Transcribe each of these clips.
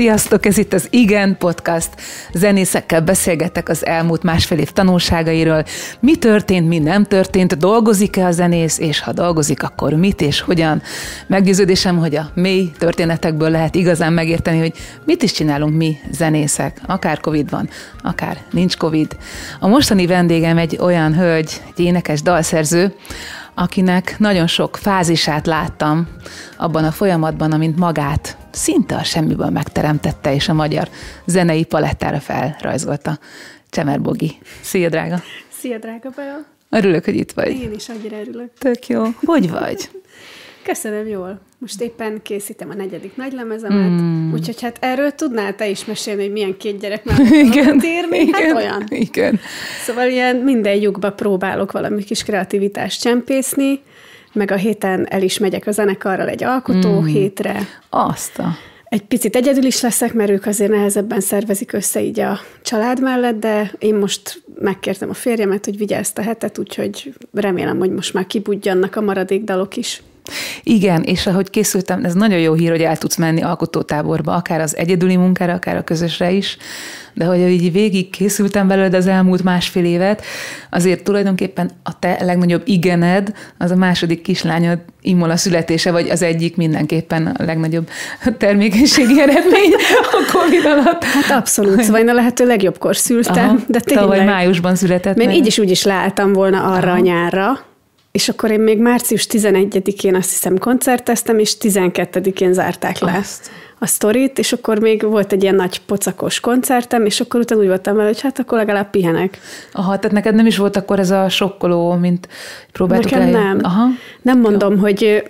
Sziasztok, ez itt az Igen Podcast. Zenészekkel beszélgetek az elmúlt másfél év tanulságairól. Mi történt, mi nem történt, dolgozik-e a zenész, és ha dolgozik, akkor mit és hogyan. Meggyőződésem, hogy a mély történetekből lehet igazán megérteni, hogy mit is csinálunk mi zenészek. Akár Covid van, akár nincs Covid. A mostani vendégem egy olyan hölgy, egy énekes dalszerző, akinek nagyon sok fázisát láttam abban a folyamatban, amint magát szinte a semmiből megteremtette, és a magyar zenei palettára felrajzolta. Csemer Bogi. Szia, drága! Szia, drága Baja! Örülök, hogy itt vagy. Én is annyira örülök. Tök jó. Hogy vagy? Köszönöm jól. Most éppen készítem a negyedik nagylemezemet, mm. úgyhogy hát erről tudnál te is mesélni, hogy milyen két gyerek már igen, térni? Hát igen, hát olyan. Igen. Szóval ilyen minden lyukba próbálok valami kis kreativitást csempészni, meg a héten el is megyek a zenekarral egy alkotó mm. hétre. Azt a... Egy picit egyedül is leszek, mert ők azért nehezebben szervezik össze így a család mellett, de én most megkértem a férjemet, hogy vigye ezt a hetet, úgyhogy remélem, hogy most már kibudjannak a maradék dalok is. Igen, és ahogy készültem, ez nagyon jó hír, hogy el tudsz menni alkotótáborba, akár az egyedüli munkára, akár a közösre is, de hogy így végig készültem belőled az elmúlt másfél évet, azért tulajdonképpen a te legnagyobb igened az a második kislányod Imola születése, vagy az egyik mindenképpen a legnagyobb termékenységi eredmény a Covid alatt. Hát abszolút, szóval én a lehető legjobbkor szültem, Aha, de tényleg. Tavaly májusban született. Mert így is úgy is leálltam volna arra Aha. a nyárra, és akkor én még március 11-én azt hiszem koncerteztem, és 12-én zárták le Azt. a sztorit, és akkor még volt egy ilyen nagy pocakos koncertem, és akkor utána úgy voltam vele, hogy hát akkor legalább pihenek. Aha, tehát neked nem is volt akkor ez a sokkoló, mint próbáltuk Nekem nem. Aha. Nem mondom, Jó. hogy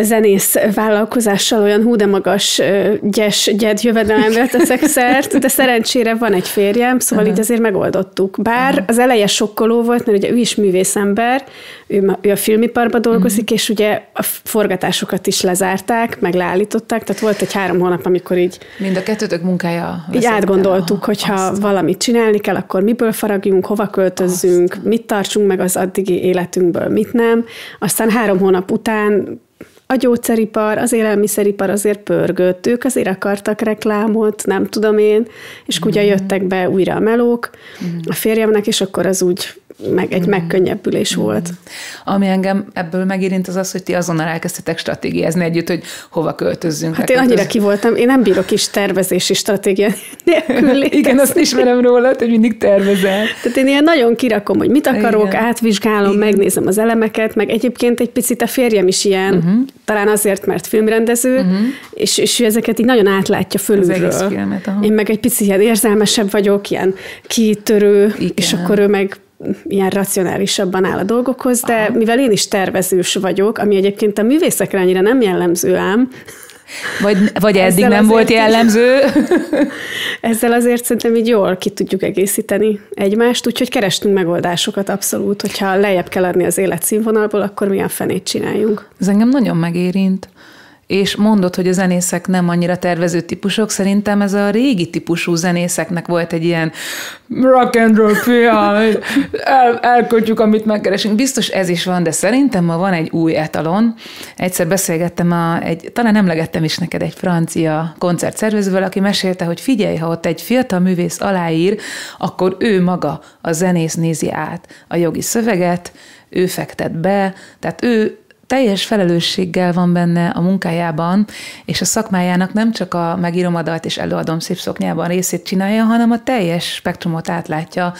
zenész vállalkozással olyan hú de magas gyes, gyed jövedelemre teszek szert, de szerencsére van egy férjem, szóval uh-huh. így azért megoldottuk. Bár uh-huh. az eleje sokkoló volt, mert ugye ő is művészember, ő, ő a filmiparban dolgozik, uh-huh. és ugye a forgatásokat is lezárták, meg leállították, tehát volt egy három hónap, amikor így... Mind a kettőtök munkája. Így átgondoltuk, hogy ha valamit csinálni kell, akkor miből faragjunk, hova költözzünk, azt. mit tartsunk meg az addigi életünkből, mit nem. Aztán három hónap után a gyógyszeripar, az élelmiszeripar azért pörgött, ők azért akartak reklámot, nem tudom én, és mm. ugye jöttek be újra a melók mm. a férjemnek, és akkor az úgy meg egy mm. megkönnyebbülés mm. volt. Ami engem ebből megérint az az, hogy ti azonnal elkezdtetek stratégiázni együtt, hogy hova költözzünk. Hát én annyira ki voltam, én nem bírok is tervezési stratégia nélkül Igen, azt ismerem róla, hogy mindig tervezel. Tehát én ilyen nagyon kirakom, hogy mit akarok, Igen. átvizsgálom, Igen. megnézem az elemeket, meg egyébként egy picit a férjem is ilyen, uh-huh. talán azért, mert filmrendező, uh-huh. és, és ő ezeket így nagyon átlátja fölülről. Az filmet, Én meg egy picit ilyen érzelmesebb vagyok, ilyen kitörő, Igen. és akkor ő meg ilyen racionálisabban áll a dolgokhoz, de Aha. mivel én is tervezős vagyok, ami egyébként a művészekre annyira nem jellemző ám, vagy, vagy eddig nem volt jellemző. Ezzel azért szerintem így jól ki tudjuk egészíteni egymást, úgyhogy kerestünk megoldásokat abszolút, hogyha lejjebb kell adni az életszínvonalból, akkor milyen fenét csináljunk. Ez engem nagyon megérint és mondod, hogy a zenészek nem annyira tervező típusok, szerintem ez a régi típusú zenészeknek volt egy ilyen rock and roll fia, el, elkötjük, amit megkeresünk. Biztos ez is van, de szerintem ma van egy új etalon. Egyszer beszélgettem, a, egy, talán emlegettem is neked egy francia koncertszervezővel, aki mesélte, hogy figyelj, ha ott egy fiatal művész aláír, akkor ő maga, a zenész nézi át a jogi szöveget, ő fektet be, tehát ő teljes felelősséggel van benne a munkájában, és a szakmájának nem csak a megírom a és előadom szép szoknyában részét csinálja, hanem a teljes spektrumot átlátja.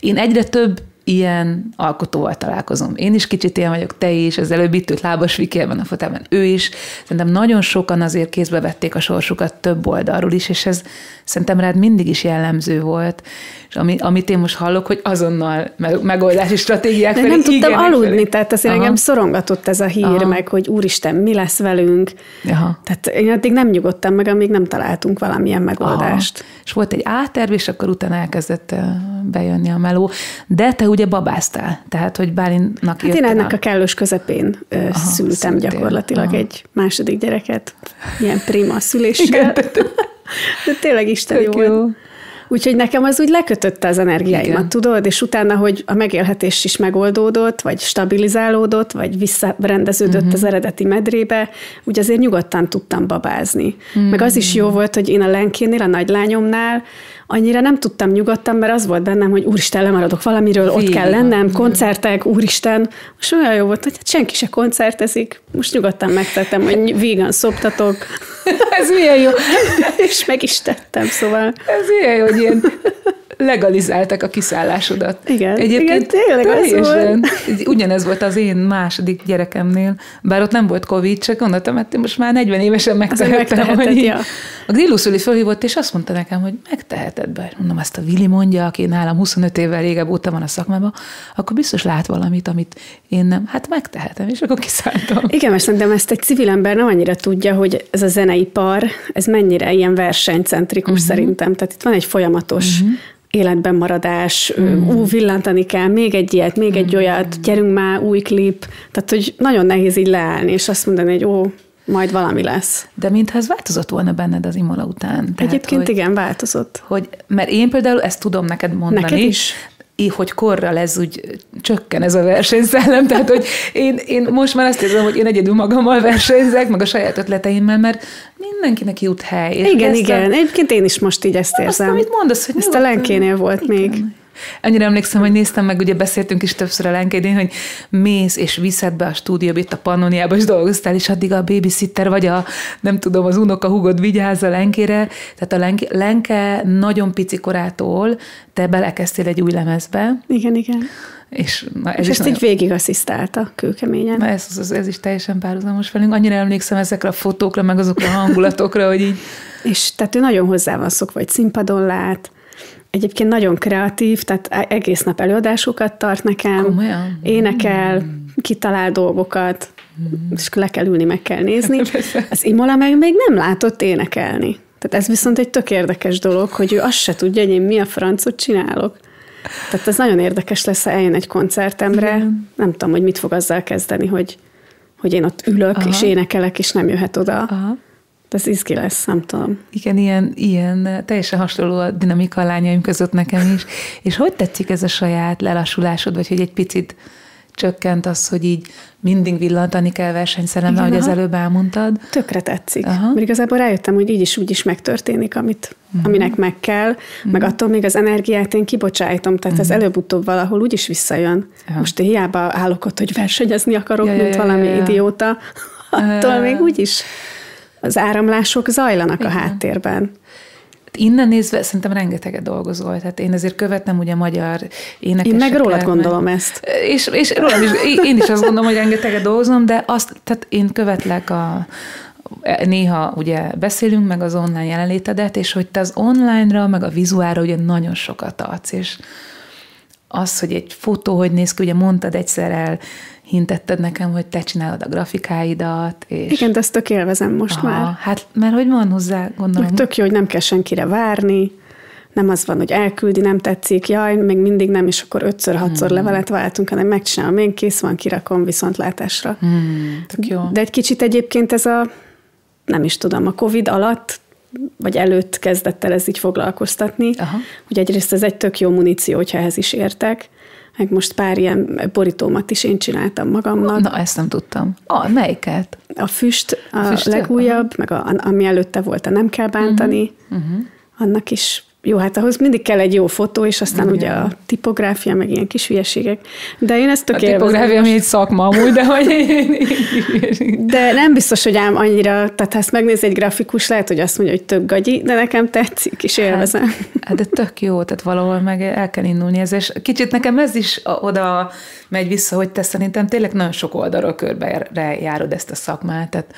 Én egyre több ilyen alkotóval találkozom. Én is kicsit ilyen vagyok, te is, az előbb itt ült Lábas Viki ebben a fotában, ő is. Szerintem nagyon sokan azért kézbe vették a sorsukat több oldalról is, és ez szerintem rád mindig is jellemző volt. És ami, amit én most hallok, hogy azonnal megoldási stratégiák De felé, nem tudtam aludni, felé. tehát azért Aha. engem szorongatott ez a hír, Aha. meg hogy úristen, mi lesz velünk. Aha. Tehát én addig nem nyugodtam meg, amíg nem találtunk valamilyen megoldást. Aha. És volt egy áterv, és akkor utána elkezdett bejönni a meló. De te ugye babáztál, tehát hogy Bálinnak Hát én ennek a, a kellős közepén Aha, szültem szültél. gyakorlatilag Aha. egy második gyereket, ilyen prima szüléssel. De, de tényleg Isten jó. jó. Úgyhogy nekem az úgy lekötötte az energiáimat, Igen. tudod, és utána, hogy a megélhetés is megoldódott, vagy stabilizálódott, vagy visszarendeződött uh-huh. az eredeti medrébe, úgy azért nyugodtan tudtam babázni. Uh-huh. Meg az is jó volt, hogy én a lenkénél, a nagylányomnál annyira nem tudtam nyugodtan, mert az volt bennem, hogy úristen, lemaradok valamiről, Fél. ott kell lennem, koncertek, úristen. Most olyan jó volt, hogy hát senki se koncertezik. Most nyugodtan megtettem, hogy vígan szoptatok. Ez milyen jó. És meg is tettem, szóval. Ez milyen jó, hogy ilyen legalizáltak a kiszállásodat. Igen, Egyébként igen tényleg teljesen, az. Ugyanez volt az én második gyerekemnél, bár ott nem volt Covid, csak gondoltam, hogy hát most már 40 évesen megtehettem. Hogy ja. A Grillus Vili felhívott, és azt mondta nekem, hogy megteheted, bár mondom, ezt a Vili mondja, aki nálam 25 évvel régebb óta van a szakmában, akkor biztos lát valamit, amit én nem. Hát megtehetem, és akkor kiszálltam. Igen, mert szerintem ezt egy civil ember nem annyira tudja, hogy ez a zeneipar, ez mennyire ilyen versenycentrikus uh-huh. szerintem. Tehát itt van egy folyamatos uh-huh életben maradás, mm. ú, villantani kell, még egy ilyet, még egy mm. olyat, gyerünk már, új klip. Tehát, hogy nagyon nehéz így leállni, és azt mondani, hogy ó, majd valami lesz. De mintha ez változott volna benned az Imola után. Tehát, Egyébként hogy, igen, változott. Hogy, mert én például ezt tudom neked mondani. Neked is? Hogy korral ez úgy csökken ez a versenyszellem, tehát hogy én, én most már azt érzem, hogy én egyedül magammal versenyzek, meg a saját ötleteimmel, mert mindenkinek jut hely. És igen, igen. A... Egyébként én is most így ezt érzem. Azt, amit mondasz, hogy Ezt a lenkénél volt igen. még. Annyira emlékszem, hogy néztem meg, ugye beszéltünk is többször a lenkédén, hogy mész és viszed be a stúdióba, itt a Pannoniába, és dolgoztál, és addig a babysitter, vagy a, nem tudom, az unoka hugod vigyáz a lenkére. Tehát a lenke, lenke nagyon pici korától te belekezdtél egy új lemezbe. Igen, igen. És, na, ez és ezt nagyon... így végig asszisztálta kőkeményen. Na, ez, ez, ez is teljesen párhuzamos velünk. Annyira emlékszem ezekre a fotókra, meg azokra a hangulatokra, hogy így... És tehát ő nagyon hozzá van szokva, hogy színpadon lát, Egyébként nagyon kreatív, tehát e- egész nap előadásokat tart nekem, Komolyan? énekel, mm. kitalál dolgokat, mm. és le kell ülni, meg kell nézni. Az Imola meg még nem látott énekelni. Tehát ez viszont egy tök érdekes dolog, hogy ő azt se tudja, hogy én mi a francot csinálok. Tehát ez nagyon érdekes lesz, ha eljön egy koncertemre. Igen. Nem tudom, hogy mit fog azzal kezdeni, hogy, hogy én ott ülök, Aha. és énekelek, és nem jöhet oda. Aha. Ez izgi lesz, nem tudom. Igen, ilyen, ilyen teljesen hasonló a dinamika a lányaim között nekem is. És hogy tetszik ez a saját lelassulásod, vagy hogy egy picit csökkent az, hogy így mindig villantani kell versenyszerembe, ahogy az előbb elmondtad. Tökre tetszik. Aha. Mert igazából rájöttem, hogy így is úgy is megtörténik, amit, uh-huh. aminek meg kell, uh-huh. meg attól még az energiát én kibocsájtom, tehát uh-huh. ez előbb-utóbb valahol úgy is visszajön. Aha. Most én hiába állok ott, hogy versenyezni akarok, ja, mint ja, valami ja, ja. idióta, attól ja. még úgy is az áramlások zajlanak Igen. a háttérben. Innen nézve szerintem rengeteget dolgozol, tehát én ezért követnem ugye magyar énekeseket. Én meg rólad gondolom mert, ezt. És, és rólam is, én is azt gondolom, hogy rengeteget dolgozom, de azt, tehát én követlek a, néha ugye beszélünk meg az online jelenlétedet, és hogy te az online-ra, meg a vizuálra ugye nagyon sokat adsz, és az, hogy egy fotó hogy néz ki, ugye mondtad egyszer el, hintetted nekem, hogy te csinálod a grafikáidat. És... Igen, de ezt tök élvezem most Aha, már. Hát, mert hogy van hozzá, gondolom. Tök jó, hogy nem kell senkire várni, nem az van, hogy elküldi, nem tetszik, jaj, még mindig nem, és akkor ötször, hatszor hmm. levelet váltunk, hanem megcsinálom, én kész van, kirakom viszontlátásra. Hmm, tök jó. De egy kicsit egyébként ez a, nem is tudom, a Covid alatt vagy előtt kezdett el ez így foglalkoztatni, Aha. hogy egyrészt ez egy tök jó muníció, hogyha ehhez is értek, meg most pár ilyen borítómat is én csináltam magamnak. Na, ezt nem tudtam. A, melyiket? A füst, a, füst legújabb, meg a, ami előtte volt a nem kell bántani. Uh-huh. annak is jó, hát ahhoz mindig kell egy jó fotó, és aztán Igen. ugye a tipográfia, meg ilyen kis hülyeségek. De én ezt tök A tipográfia mi egy szakma amúgy, de hogy De nem biztos, hogy ám annyira, tehát ha ezt megnéz egy grafikus, lehet, hogy azt mondja, hogy több gagyi, de nekem tetszik, és élvezem. Hát, hát de tök jó, tehát valahol meg el kell indulni ez, és kicsit nekem ez is oda megy vissza, hogy te szerintem tényleg nagyon sok oldalról körbe járod ezt a szakmát, tehát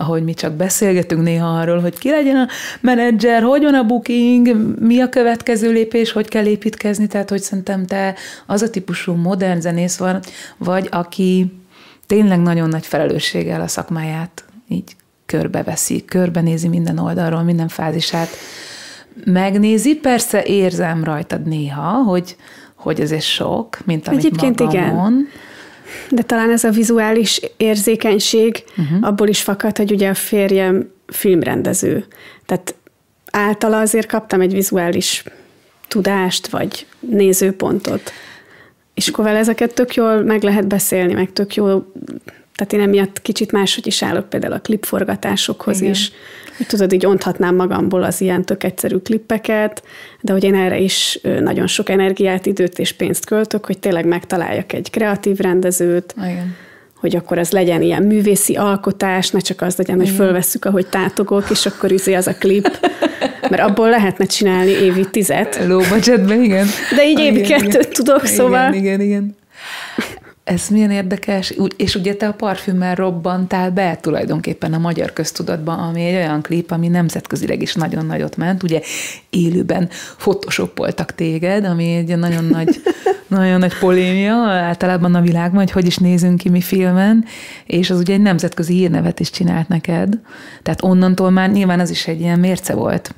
ahogy mi csak beszélgetünk néha arról, hogy ki legyen a menedzser, hogy van a booking, mi a következő lépés, hogy kell építkezni, tehát hogy szerintem te az a típusú modern zenész van, vagy aki tényleg nagyon nagy felelősséggel a szakmáját így körbeveszi, körbenézi minden oldalról, minden fázisát, megnézi, persze érzem rajtad néha, hogy, hogy ez is sok, mint amit Egyébként magamon. igen. De talán ez a vizuális érzékenység uh-huh. abból is fakad, hogy ugye a férjem filmrendező. Tehát általa azért kaptam egy vizuális tudást, vagy nézőpontot. És akkor vele ezeket tök jól meg lehet beszélni, meg tök jól, tehát én emiatt kicsit máshogy is állok például a klipforgatásokhoz Igen. is. Tudod, így onthatnám magamból az ilyen tök egyszerű klippeket, de hogy én erre is nagyon sok energiát, időt és pénzt költök, hogy tényleg megtaláljak egy kreatív rendezőt, Igen hogy akkor ez legyen ilyen művészi alkotás, ne csak az legyen, hogy fölvesszük, ahogy tátogok, és akkor üzé az a klip. Mert abból lehetne csinálni évi tizet. Low budgetben, igen. De így évi kettőt igen. tudok, szóval. Igen, igen, igen. Ez milyen érdekes, és ugye te a parfümmel robbantál be tulajdonképpen a magyar köztudatban, ami egy olyan klip, ami nemzetközileg is nagyon nagyot ment, ugye élőben photoshopoltak téged, ami egy nagyon nagy, nagyon nagy polémia általában a világban, hogy hogy is nézünk ki mi filmen, és az ugye egy nemzetközi hírnevet is csinált neked, tehát onnantól már nyilván az is egy ilyen mérce volt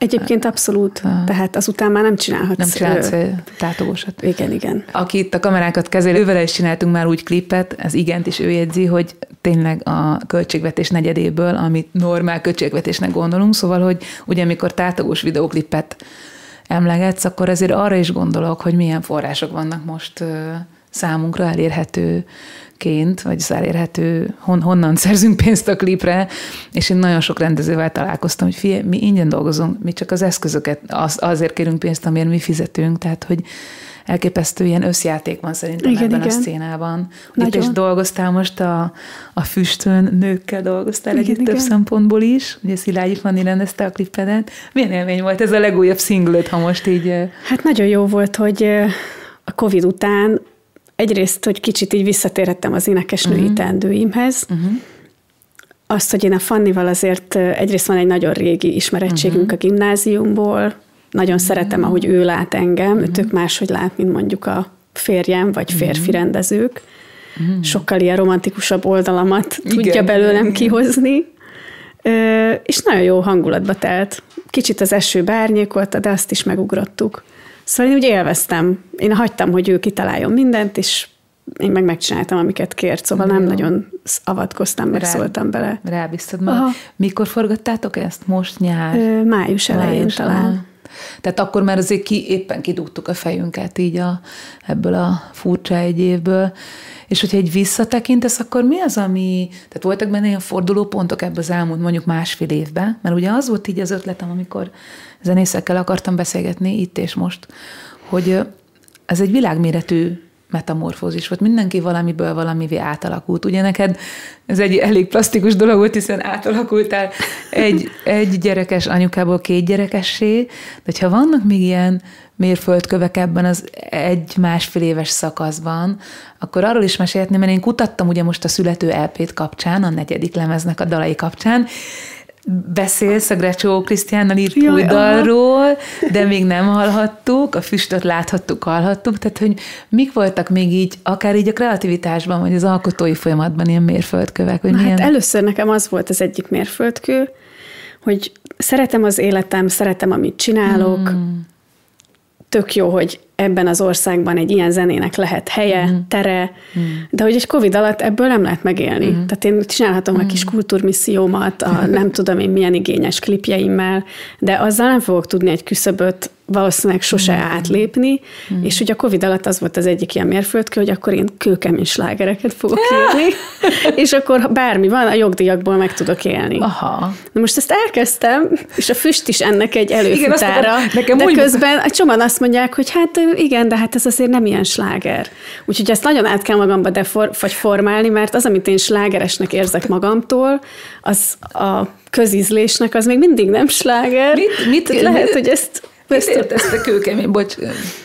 Egyébként abszolút. A... Tehát azután már nem csinálhatsz. Nem csinálsz ö... tátogósat. Igen, igen. Aki itt a kamerákat kezeli, ővel is csináltunk már úgy klippet, ez igent is ő jegyzi, hogy tényleg a költségvetés negyedéből, amit normál költségvetésnek gondolunk, szóval, hogy ugye amikor tátogós videóklipet emlegetsz, akkor azért arra is gondolok, hogy milyen források vannak most számunkra elérhető ként, vagy az elérhető, hon, honnan szerzünk pénzt a klipre, és én nagyon sok rendezővel találkoztam, hogy figyelj, mi ingyen dolgozunk, mi csak az eszközöket, az, azért kérünk pénzt, amiért mi fizetünk, tehát hogy elképesztő ilyen összjáték van szerintem igen, ebben igen. a szcénában. Itt is dolgoztál most a, a füstön, nőkkel dolgoztál igen, együtt igen. több szempontból is. Ugye Szilágyi Fanni rendezte a klippedet. Milyen élmény volt ez a legújabb szinglőt, ha most így... Hát nagyon jó volt, hogy a Covid után egyrészt, hogy kicsit így visszatérhettem az énekesnői uh-huh. teendőimhez, uh-huh. azt, hogy én a Fannival azért egyrészt van egy nagyon régi ismerettségünk uh-huh. a gimnáziumból, nagyon uh-huh. szeretem, ahogy ő lát engem, uh-huh. tök máshogy lát, mint mondjuk a férjem, vagy férfi uh-huh. rendezők. Uh-huh. Sokkal ilyen romantikusabb oldalamat igen, tudja belőlem igen. kihozni. Ö, és nagyon jó hangulatba telt. Kicsit az eső bárnyékolta, de azt is megugrottuk. Szóval én úgy élveztem. Én hagytam, hogy ő kitaláljon mindent, és én meg megcsináltam, amiket kért, szóval Jó. nem nagyon avatkoztam, meg Rá, szóltam bele. Rábíztad ma. Mikor forgattátok ezt? Most nyár? Ö, május elején május, talán. Aha. Tehát akkor már azért ki, éppen kidugtuk a fejünket így a, ebből a furcsa egy évből. És hogyha egy visszatekintesz, akkor mi az, ami, tehát voltak benne ilyen fordulópontok ebbe az elmúlt mondjuk másfél évben, mert ugye az volt így az ötletem, amikor zenészekkel akartam beszélgetni itt és most, hogy ez egy világméretű metamorfózis volt. Mindenki valamiből valamivé átalakult. Ugye neked ez egy elég plastikus dolog volt, hiszen átalakultál egy, egy gyerekes anyukából két gyerekessé, de ha vannak még ilyen mérföldkövek ebben az egy-másfél éves szakaszban, akkor arról is mesélhetném, mert én kutattam ugye most a születő LP-t kapcsán, a negyedik lemeznek a dalai kapcsán, beszélsz a Grecsó Krisztiánnal írt Jaj, új dalról, de még nem hallhattuk, a füstöt láthattuk, hallhattuk, tehát hogy mik voltak még így, akár így a kreativitásban, vagy az alkotói folyamatban ilyen mérföldkövek? Hogy Na, milyen... hát először nekem az volt az egyik mérföldkő, hogy szeretem az életem, szeretem, amit csinálok, hmm. Tök jó, hogy ebben az országban egy ilyen zenének lehet helye, mm. tere, mm. de hogy egy Covid alatt ebből nem lehet megélni. Mm. Tehát én csinálhatom mm. a kis kultúrmissziómat, a nem tudom én milyen igényes klipjeimmel, de azzal nem fogok tudni egy küszöböt valószínűleg sose mm. átlépni, mm. és ugye a Covid alatt az volt az egyik ilyen mérföldkő, hogy akkor én kőkemény slágereket fogok írni, és akkor bármi van, a jogdíjakból meg tudok élni. Aha. Na most ezt elkezdtem, és a füst is ennek egy előfutára, Igen, de közben a csomag azt mondják, hogy hát igen, de hát ez azért nem ilyen sláger. Úgyhogy ezt nagyon át kell magamba defor, vagy formálni, mert az, amit én slágeresnek érzek magamtól, az a közízlésnek az még mindig nem sláger. Mit, mit, lehet, hogy ezt Mit értesz te kőkemény, bocs.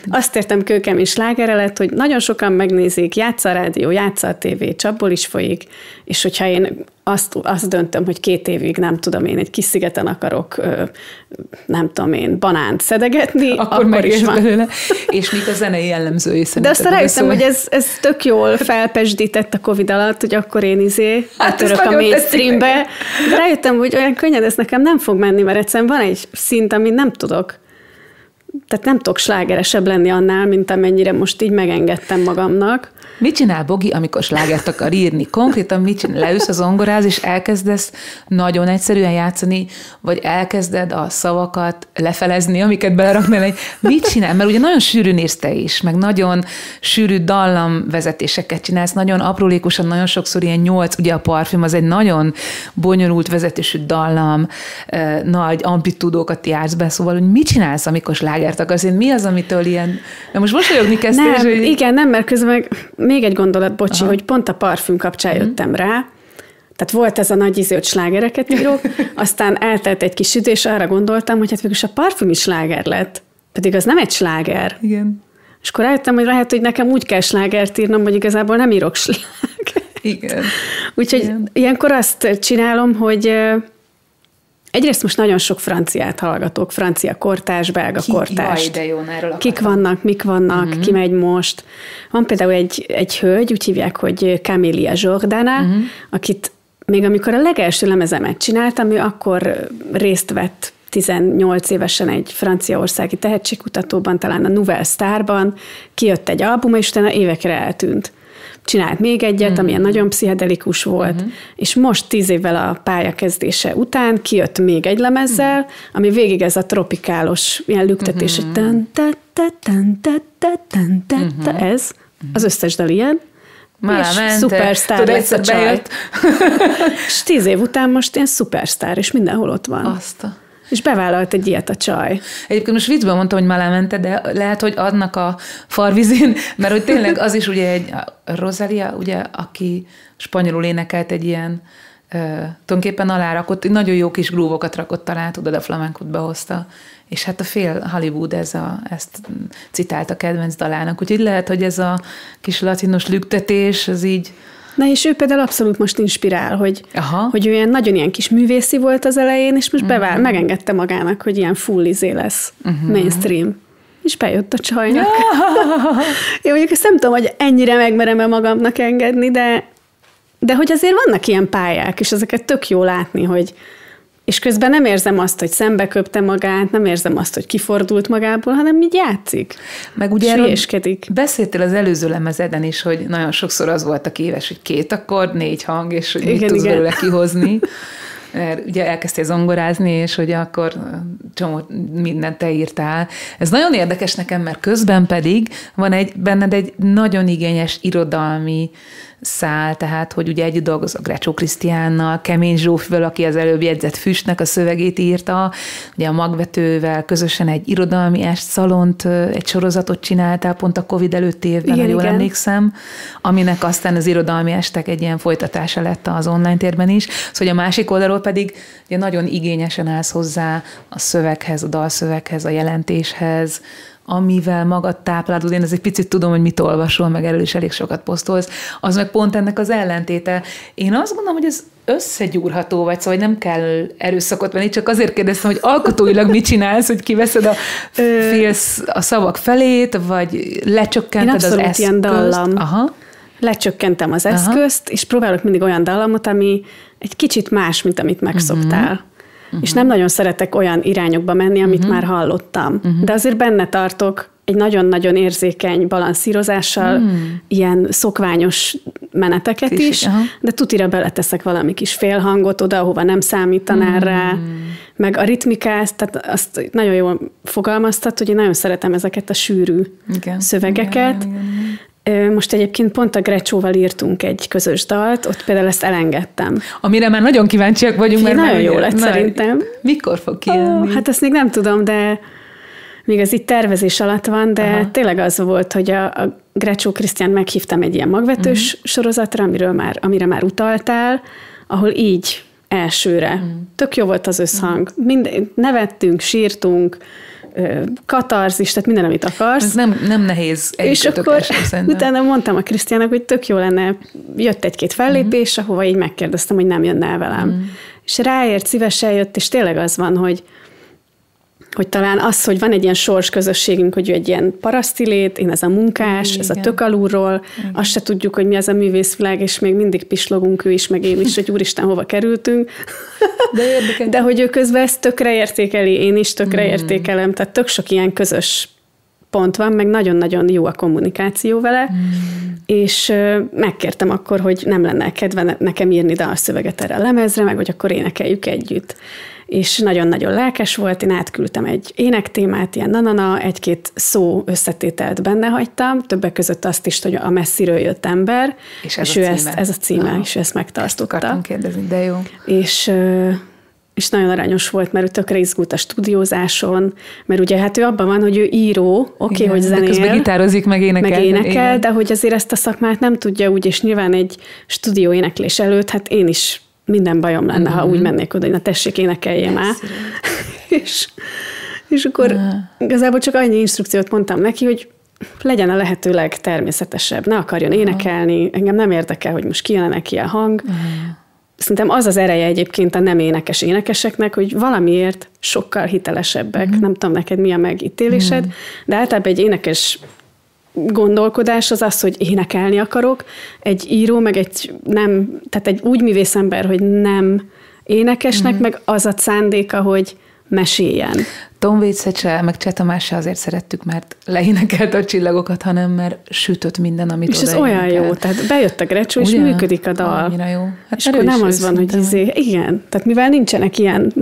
Azt értem kőkemény slágere lett, hogy nagyon sokan megnézik, játsza a rádió, játsza a tévé, csapból is folyik, és hogyha én azt, azt döntöm, hogy két évig nem tudom én, egy kis szigeten akarok, nem tudom én, banánt szedegetni, akkor, akkor is van. Belőle. És mit a zenei jellemzői De azt rájöttem, hogy ez, ez tök jól felpesdített a Covid alatt, hogy akkor én izé hát török a mainstreambe. De rájöttem, hogy olyan könnyed ez nekem nem fog menni, mert egyszerűen van egy szint, amit nem tudok tehát nem tudok slágeresebb lenni annál, mint amennyire most így megengedtem magamnak. Mit csinál Bogi, amikor slágert akar írni? Konkrétan mit csinál? Leülsz az ongoráz, és elkezdesz nagyon egyszerűen játszani, vagy elkezded a szavakat lefelezni, amiket beleraknál egy... Mit csinál? Mert ugye nagyon sűrű írsz te is, meg nagyon sűrű dallamvezetéseket csinálsz, nagyon aprólékosan, nagyon sokszor ilyen nyolc, ugye a parfüm az egy nagyon bonyolult vezetésű dallam, nagy amplitúdókat jársz be, szóval, hogy mit csinálsz, amikor slágert akarsz? Mi az, amitől ilyen... Na most mosolyogni kezdtél, nem, hogy... Igen, nem, mert közben meg még egy gondolat, bocsi, Aha. hogy pont a parfüm kapcsán uh-huh. jöttem rá, tehát volt ez a nagy hogy slágereket írok, aztán eltelt egy kis idő, és arra gondoltam, hogy hát végülis a parfüm is sláger lett. Pedig az nem egy sláger. Igen. És akkor rájöttem, hogy lehet, hogy nekem úgy kell slágert írnom, hogy igazából nem írok slágert. Igen. Úgyhogy Igen. ilyenkor azt csinálom, hogy Egyrészt most nagyon sok franciát hallgatok, francia kortás, belga Ki, kortás. Jaj, de jó, erről Kik vannak, mik vannak, uh-huh. ki megy most. Van például egy, egy hölgy, úgy hívják, hogy Camélia Jordana, uh-huh. akit még amikor a legelső lemezemet csináltam, ő akkor részt vett 18 évesen egy franciaországi tehetségkutatóban, talán a Nouvelle Starban, kijött egy album, és utána évekre eltűnt csinált még egyet, mm. amilyen nagyon pszichedelikus volt, mm. és most tíz évvel a pályakezdése után kijött még egy lemezzel, mm. ami végig ez a tropikálos ilyen lüktetés, mm-hmm. tan, ta, ta, tan, ta, ta, tan, ta, ta, mm-hmm. ez, az összes dal ilyen, Már és mente. szupersztár lesz a csaj. és tíz év után most ilyen szupersztár, és mindenhol ott van. Azt a... És bevállalt egy ilyet a csaj. Egyébként most viccből mondtam, hogy Malámente, de lehet, hogy adnak a farvizén, mert hogy tényleg az is ugye egy Rosalia, ugye, aki spanyolul énekelt egy ilyen uh, tulajdonképpen alárakott, nagyon jó kis grúvokat rakott talán, tudod, a flamenkot behozta, és hát a fél Hollywood ez a, ezt citált a kedvenc dalának, úgyhogy lehet, hogy ez a kis latinos lüktetés, az így Na és ő például abszolút most inspirál, hogy, Aha. hogy ő ilyen nagyon ilyen kis művészi volt az elején, és most uh-huh. bevál, megengedte magának, hogy ilyen full izé lesz, uh-huh. mainstream. És bejött a csajnak. Én mondjuk ezt nem tudom, hogy ennyire megmerem-e magamnak engedni, de, de hogy azért vannak ilyen pályák, és ezeket tök jó látni, hogy, és közben nem érzem azt, hogy szembe köpte magát, nem érzem azt, hogy kifordult magából, hanem így játszik. Meg ugye Süllyeskedik. beszéltél az előző lemezeden is, hogy nagyon sokszor az volt a kéves, hogy két akkord, négy hang, és hogy igen, mit tudsz belőle kihozni. mert ugye elkezdtél zongorázni, és hogy akkor csomó mindent te írtál. Ez nagyon érdekes nekem, mert közben pedig van egy, benned egy nagyon igényes irodalmi szál, tehát hogy ugye együtt dolgozok Grecsó Krisztiánnal, Kemény Zsófival, aki az előbb jegyzett Füstnek a szövegét írta, ugye a magvetővel közösen egy irodalmi est szalont, egy sorozatot csináltál pont a Covid előtti évben, igen, jól igen. emlékszem, aminek aztán az irodalmi estek egy ilyen folytatása lett az online térben is, szóval a másik oldalról pedig ugye nagyon igényesen állsz hozzá a szöveghez, a dalszöveghez, a jelentéshez, amivel magad táplálod, én ez egy picit tudom, hogy mit olvasol, meg erről is elég sokat posztolsz, az meg pont ennek az ellentéte. Én azt gondolom, hogy ez összegyúrható vagy, szóval nem kell erőszakot venni, csak azért kérdeztem, hogy alkotóilag mit csinálsz, hogy kiveszed a félsz a szavak felét, vagy lecsökkented az eszközt. ilyen dallam. Aha. Lecsökkentem az eszközt, Aha. és próbálok mindig olyan dallamot, ami egy kicsit más, mint amit megszoktál. Uh-huh. Uh-huh. És nem nagyon szeretek olyan irányokba menni, amit uh-huh. már hallottam. Uh-huh. De azért benne tartok egy nagyon-nagyon érzékeny balanszírozással, uh-huh. ilyen szokványos meneteket Kis, is, de tutira beleteszek valami kis félhangot oda, ahova nem számítanál uh-huh. rá, meg a ritmikát, tehát azt nagyon jól fogalmaztat, hogy én nagyon szeretem ezeket a sűrű igen. szövegeket, igen, igen, igen. Most egyébként pont a Grecsóval írtunk egy közös dalt, ott például ezt elengedtem. Amire már nagyon kíváncsiak vagyunk, mert nagyon jó lett szerintem. Mikor fog kijönni? Oh, hát ezt még nem tudom, de még ez itt tervezés alatt van, de Aha. tényleg az volt, hogy a, a Grecsó Krisztián meghívtam egy ilyen magvetős uh-huh. sorozatra, amiről már, amire már utaltál, ahol így elsőre. Uh-huh. Tök jó volt az összhang. Mind, nevettünk, sírtunk, katarzis, tehát minden, amit akarsz. Ez nem, nem nehéz És akkor utána mondtam a Krisztiának, hogy tök jó lenne, jött egy-két fellépés, uh-huh. ahova így megkérdeztem, hogy nem jönne el velem. Uh-huh. És ráért, szívesen jött, és tényleg az van, hogy hogy talán az, hogy van egy ilyen sors közösségünk, hogy ő egy ilyen parasztilét, én ez a munkás, Igen. ez a tök alulról, Igen. azt se tudjuk, hogy mi az a művészvilág, és még mindig pislogunk ő is, meg én is, hogy úristen, hova kerültünk. De, De hogy ő közben ezt tökre értékeli, én is tökre mm. értékelem, tehát tök sok ilyen közös pont van, meg nagyon-nagyon jó a kommunikáció vele, mm. és megkértem akkor, hogy nem lenne kedve nekem írni dalszöveget erre a lemezre, meg hogy akkor énekeljük együtt. És nagyon-nagyon lelkes volt, én átküldtem egy énektémát, ilyen nanana, egy-két szó összetételt benne hagytam, többek között azt is, hogy a messziről jött ember, és, ez és ő ezt, ez a címe, Aha. és ezt megtartotta. Ezt kérdezni, de jó. És és nagyon aranyos volt, mert ő tökre izgult a stúdiózáson, mert ugye hát ő abban van, hogy ő író, oké, okay, hogy zenél. Közben gitározik, meg énekel. Meg énekel, igen. de hogy azért ezt a szakmát nem tudja úgy, és nyilván egy stúdió éneklés előtt, hát én is minden bajom lenne, mm-hmm. ha úgy mhm. mennék oda, hogy na tessék, énekelje már. és, és akkor uh. igazából csak annyi instrukciót mondtam neki, hogy legyen a lehető legtermészetesebb, ne akarjon énekelni, engem nem érdekel, hogy most kijön neki a hang, uh szerintem az az ereje egyébként a nem énekes énekeseknek, hogy valamiért sokkal hitelesebbek. Mm. Nem tudom neked mi a megítélésed, mm. de általában egy énekes gondolkodás az az, hogy énekelni akarok, egy író, meg egy nem, tehát egy úgy művészember, hogy nem énekesnek, mm. meg az a szándéka, hogy meséljen. Tom Waits-e meg Cseh Tamás azért szerettük, mert leénekelt a csillagokat, hanem mert sütött minden, amit És ez olyan jó, tehát bejött a grecsó, és működik a dal. Annyira jó. Hát és akkor nem az van, hogy izé, igen, tehát mivel nincsenek ilyen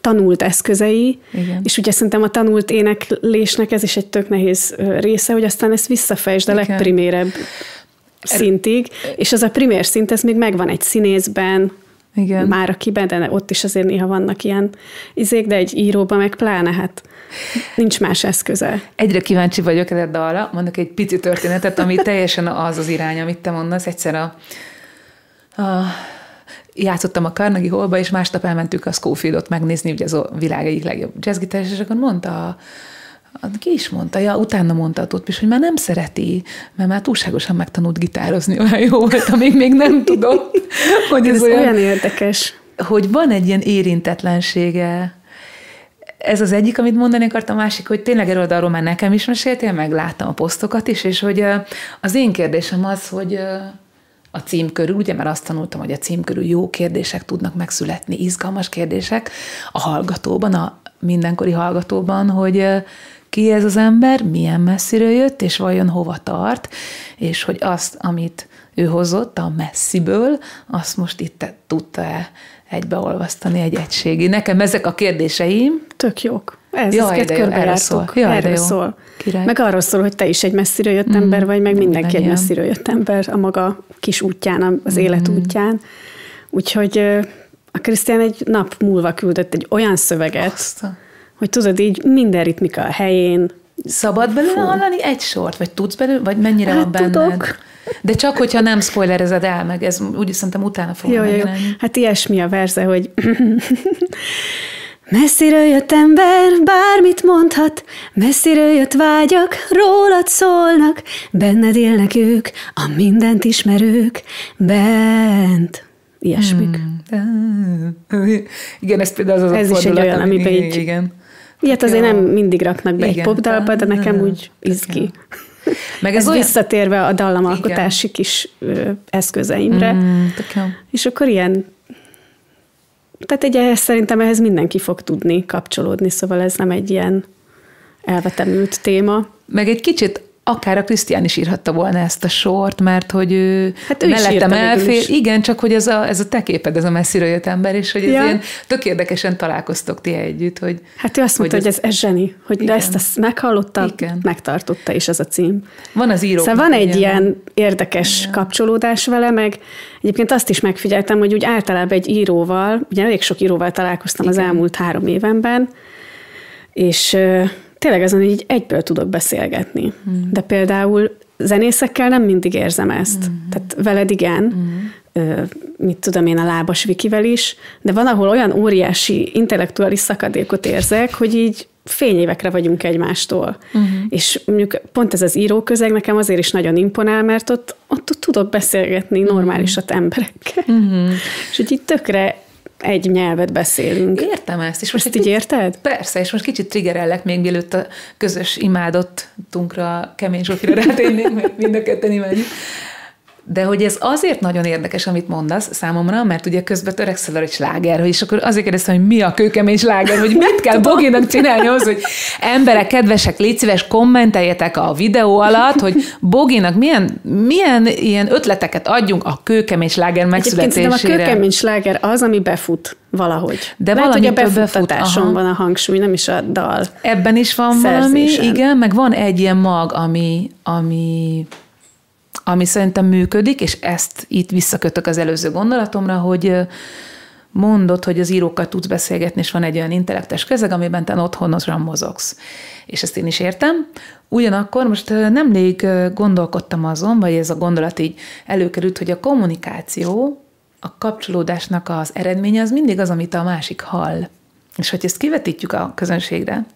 tanult eszközei, igen. és ugye szerintem a tanult éneklésnek ez is egy tök nehéz része, hogy aztán ezt visszafejtsd a legprimérebb er- szintig, és az a primér szint, ez még megvan egy színészben, igen. már akiben, de ott is azért néha vannak ilyen izék, de egy íróban meg pláne, hát nincs más eszköze. Egyre kíváncsi vagyok erre dalra, mondok egy pici történetet, ami teljesen az az irány, amit te mondasz. Egyszer a, a játszottam a Carnegie Hallba, és másnap elmentük a Schofieldot megnézni, ugye az a világ egyik legjobb jazzgitáros, és akkor mondta a ki is mondta, ja, utána mondta a Tóth hogy már nem szereti, mert már túlságosan megtanult gitározni, olyan jó volt, amíg még nem tudott. Hogy ez, ez olyan, olyan érdekes. Hogy van egy ilyen érintetlensége. Ez az egyik, amit mondani akartam, a másik, hogy tényleg erről arról már nekem is meséltél, meg láttam a posztokat is, és hogy az én kérdésem az, hogy a cím körül, ugye, mert azt tanultam, hogy a cím körül jó kérdések tudnak megszületni, izgalmas kérdések a hallgatóban, a mindenkori hallgatóban, hogy ki ez az ember, milyen messziről jött, és vajon hova tart, és hogy azt, amit ő hozott a messziből, azt most itt tudta-e egybeolvasztani egy egységi. Nekem ezek a kérdéseim. Tök jók. Ez, Jaj, jó, erre szól. Jaj, erre jó. szól. Király. Meg arról szól, hogy te is egy messziről jött mm, ember vagy, meg mindenki egy messziről jött ember a maga kis útján, az mm. élet útján. Úgyhogy a Krisztián egy nap múlva küldött egy olyan szöveget, Aztán hogy tudod, így minden ritmika a helyén. Szabad belőle hallani egy sort, vagy tudsz belőle, vagy mennyire hát van benned? Tudok. De csak, hogyha nem spoilerezed el, meg ez úgy szerintem utána fog jó, jó. Hát ilyesmi a verze, hogy Messziről jött ember, bármit mondhat, messziről jött vágyak, rólad szólnak, benned élnek ők, a mindent ismerők, bent. Ilyesmik. Hmm. Igen, ez például az Ez a is egy olyan, amiben így igen. Ilyet azért nem mindig raknak be Igen, egy popdalba, de nekem úgy izgi. Meg ez, ez olyan... visszatérve a dallamalkotási Igen. kis ö, eszközeimre. Mm, és akkor ilyen tehát egy ehhez szerintem ehhez mindenki fog tudni kapcsolódni, szóval ez nem egy ilyen elvetemült téma. Meg egy kicsit akár a Krisztián is írhatta volna ezt a sort, mert hogy ő, hát ő mellettem elfér. Igen, csak hogy ez a, ez a te képed, ez a messziről jött ember, és hogy ez ja. ilyen tök érdekesen találkoztok ti együtt. Hogy, hát ő azt mondta, hogy, hogy ez, ez zseni, hogy igen. de ezt, ezt meghallotta, igen. megtartotta is ez a cím. Van az író. Szóval van egy ilyen érdekes igen. kapcsolódás vele, meg egyébként azt is megfigyeltem, hogy úgy általában egy íróval, ugye elég sok íróval találkoztam igen. az elmúlt három évenben, és tényleg azon így egyből tudok beszélgetni. Mm. De például zenészekkel nem mindig érzem ezt. Mm. Tehát veled igen, mm. mit tudom én a lábas Vikivel is, de van, ahol olyan óriási intellektuális szakadékot érzek, hogy így fényévekre vagyunk egymástól. Uh-huh. És mondjuk pont ez az íróközeg nekem azért is nagyon imponál, mert ott, ott tudok beszélgetni normálisat emberekkel. Uh-huh. És hogy így tökre egy nyelvet beszélünk. Értem ezt. És most ezt így érted? Persze, és most kicsit triggerellek még mielőtt a közös imádottunkra, Kemény Zsófira rátérnénk, mert mind a ketten imádjuk. De hogy ez azért nagyon érdekes, amit mondasz számomra, mert ugye közben törekszel egy sláger, és akkor azért kérdeztem, hogy mi a kőkemény sláger, hogy mit kell Boginak csinálni ahhoz, hogy emberek, kedvesek, légy szíves, kommenteljetek a videó alatt, hogy Boginak milyen, milyen ilyen ötleteket adjunk a kőkemény sláger megszületésére. Egyébként a kőkemény sláger az, ami befut valahogy. De Lehet, hogy a befuttatáson van a hangsúly, nem is a dal. Ebben is van szerzésen. valami, igen, meg van egy ilyen mag, ami, ami ami szerintem működik, és ezt itt visszakötök az előző gondolatomra, hogy mondod, hogy az írókkal tudsz beszélgetni, és van egy olyan intellektes közeg, amiben te otthonosan mozogsz. És ezt én is értem. Ugyanakkor most nemrég gondolkodtam azon, vagy ez a gondolat így előkerült, hogy a kommunikáció, a kapcsolódásnak az eredménye az mindig az, amit a másik hall. És hogy ezt kivetítjük a közönségre,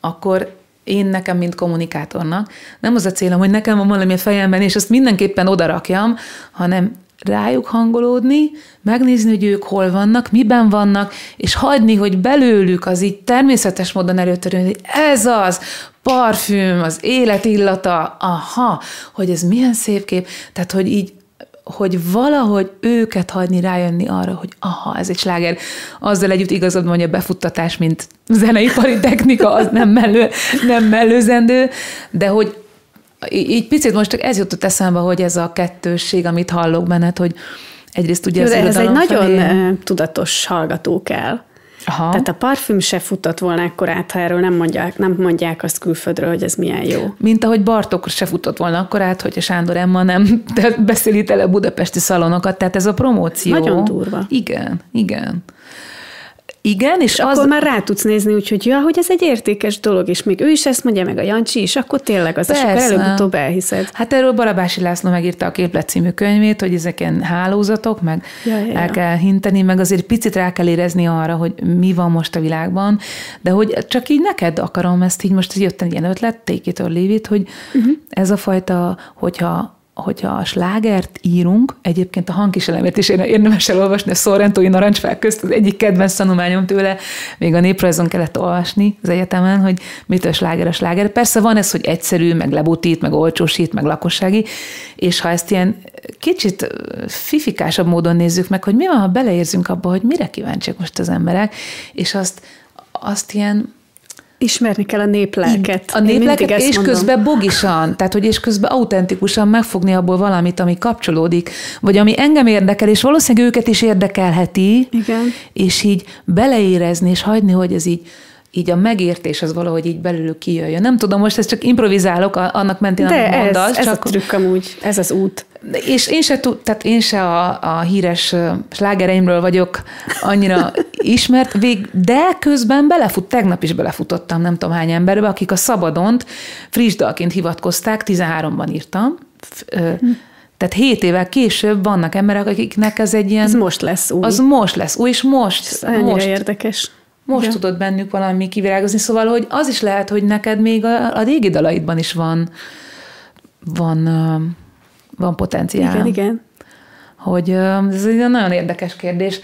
akkor én nekem, mint kommunikátornak, nem az a célom, hogy nekem van valami a fejemben, és azt mindenképpen odarakjam, hanem rájuk hangolódni, megnézni, hogy ők hol vannak, miben vannak, és hagyni, hogy belőlük az így természetes módon előtörőn, hogy ez az, parfüm, az élet illata, aha, hogy ez milyen szép kép, tehát hogy így hogy valahogy őket hagyni rájönni arra, hogy aha, ez egy sláger. Azzal együtt igazad hogy a befuttatás, mint zeneipari technika, az nem, mellő, nem mellőzendő, de hogy így picit most csak ez jutott eszembe, hogy ez a kettősség, amit hallok benned, hogy egyrészt ugye Jó, az ez egy nagyon felé... tudatos hallgató kell. Aha. Tehát a parfüm se futott volna át, ha erről nem mondják, nem mondják azt külföldről, hogy ez milyen jó. Mint ahogy Bartok se futott volna át, hogyha Sándor Emma nem beszéli tele a budapesti szalonokat, tehát ez a promóció. Nagyon durva. Igen, igen. Igen, és, és az... akkor már rá tudsz nézni, úgyhogy ja, hogy ez egy értékes dolog, és még ő is ezt mondja, meg a Jancsi is, akkor tényleg az, Persze. és akkor előbb-utóbb elhiszed. Hát erről Barabási László megírta a Képlet című könyvét, hogy ezeken hálózatok, meg ja, ja, el ja. kell hinteni, meg azért picit rá kell érezni arra, hogy mi van most a világban, de hogy csak így neked akarom ezt így most jött egy ilyen ötlet, take it or leave it, hogy uh-huh. ez a fajta, hogyha hogyha a slágert írunk, egyébként a hangkiselemet is érdemes elolvasni, a Sorrentói narancsfák közt az egyik kedvenc tanulmányom tőle, még a néprajzon kellett olvasni az egyetemen, hogy mitől sláger a sláger. Persze van ez, hogy egyszerű, meg lebutít, meg olcsósít, meg lakossági, és ha ezt ilyen kicsit fifikásabb módon nézzük meg, hogy mi van, ha beleérzünk abba, hogy mire kíváncsiak most az emberek, és azt, azt ilyen Ismerni kell a néplelket. A néplelket, és mondom. közben bogisan, tehát hogy és közben autentikusan megfogni abból valamit, ami kapcsolódik, vagy ami engem érdekel, és valószínűleg őket is érdekelheti, Igen. és így beleérezni, és hagyni, hogy ez így így a megértés az valahogy így belőlük kijöjjön. Nem tudom, most ezt csak improvizálok, annak mentén, De amit mondasz. ez, csak... ez a trükk amúgy, ez az út. És én se, tud, tehát én se a, a híres slágereimről vagyok annyira ismert, vég, de közben belefut, tegnap is belefutottam nem tudom hány emberbe, akik a szabadont friss dalként hivatkozták, 13-ban írtam, hm. Tehát hét évvel később vannak emberek, akiknek ez egy ilyen... Ez most lesz új. Az most lesz új, és most... Ez most érdekes. Most Igen. tudod bennük valami kivirágozni, szóval, hogy az is lehet, hogy neked még a, a régi dalaidban is van, van, van potenciál. Igen, igen. Hogy ez egy nagyon érdekes kérdés.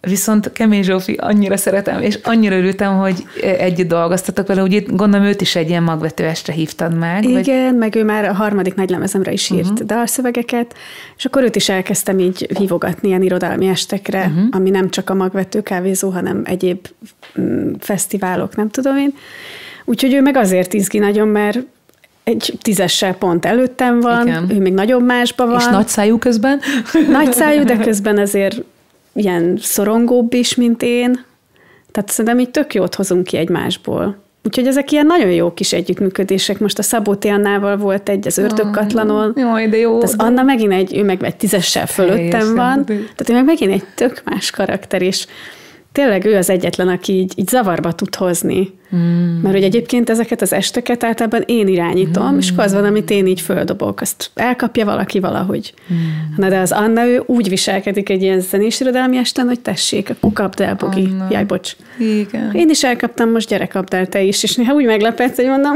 Viszont Kemény Zsófi annyira szeretem, és annyira örültem, hogy együtt dolgoztatok vele, ugye gondolom őt is egy ilyen magvető estre hívtad meg. Igen, vagy... meg ő már a harmadik nagy lemezemre is írt uh-huh. dalszövegeket, és akkor őt is elkezdtem így hívogatni ilyen irodalmi estekre, uh-huh. ami nem csak a magvető kávézó, hanem egyéb mm, fesztiválok, nem tudom én. Úgyhogy ő meg azért izgi nagyon, mert egy tízessel pont előttem van, Igen. ő még nagyon másban van. És nagy szájú közben? Nagy szájú, de közben azért ilyen szorongóbb is, mint én. Tehát szerintem így tök jót hozunk ki egymásból. Úgyhogy ezek ilyen nagyon jó kis együttműködések. Most a Szabó Annával volt egy az ördögkatlanon. Jaj, de jó. Az de... Anna megint egy, ő meg egy tízessel fölöttem van. Tehát ő meg megint egy tök más karakter, és tényleg ő az egyetlen, aki így, így zavarba tud hozni. Mm. Mert hogy egyébként ezeket az esteket általában én irányítom, mm. és az van, amit én így földobok, azt elkapja valaki valahogy. Mm. Na de az Anna, ő úgy viselkedik egy ilyen zenés irodalmi esten, hogy tessék, akkor kapd el, Bogi. Anna. Jaj, bocs. Igen. Én is elkaptam, most gyere, kapd el te is, és néha úgy meglepett, hogy mondom,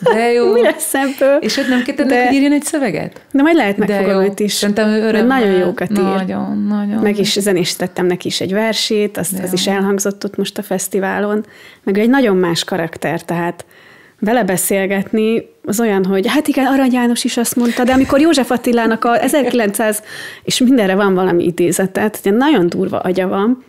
de jó. Mi lesz ebből? És őt nem kérted de... hogy írjon egy szöveget? De majd lehet megfogom őt is. Szerintem ő örömmel. Nagyon jókat ír. Nagyon, nagyon. Meg is zenésítettem neki is egy versét, azt, az is elhangzott ott most a fesztiválon. Meg egy nagyon más karakter, tehát vele beszélgetni, az olyan, hogy hát igen, Arany János is azt mondta, de amikor József Attilának a 1900, és mindenre van valami idézetet, nagyon durva agya van,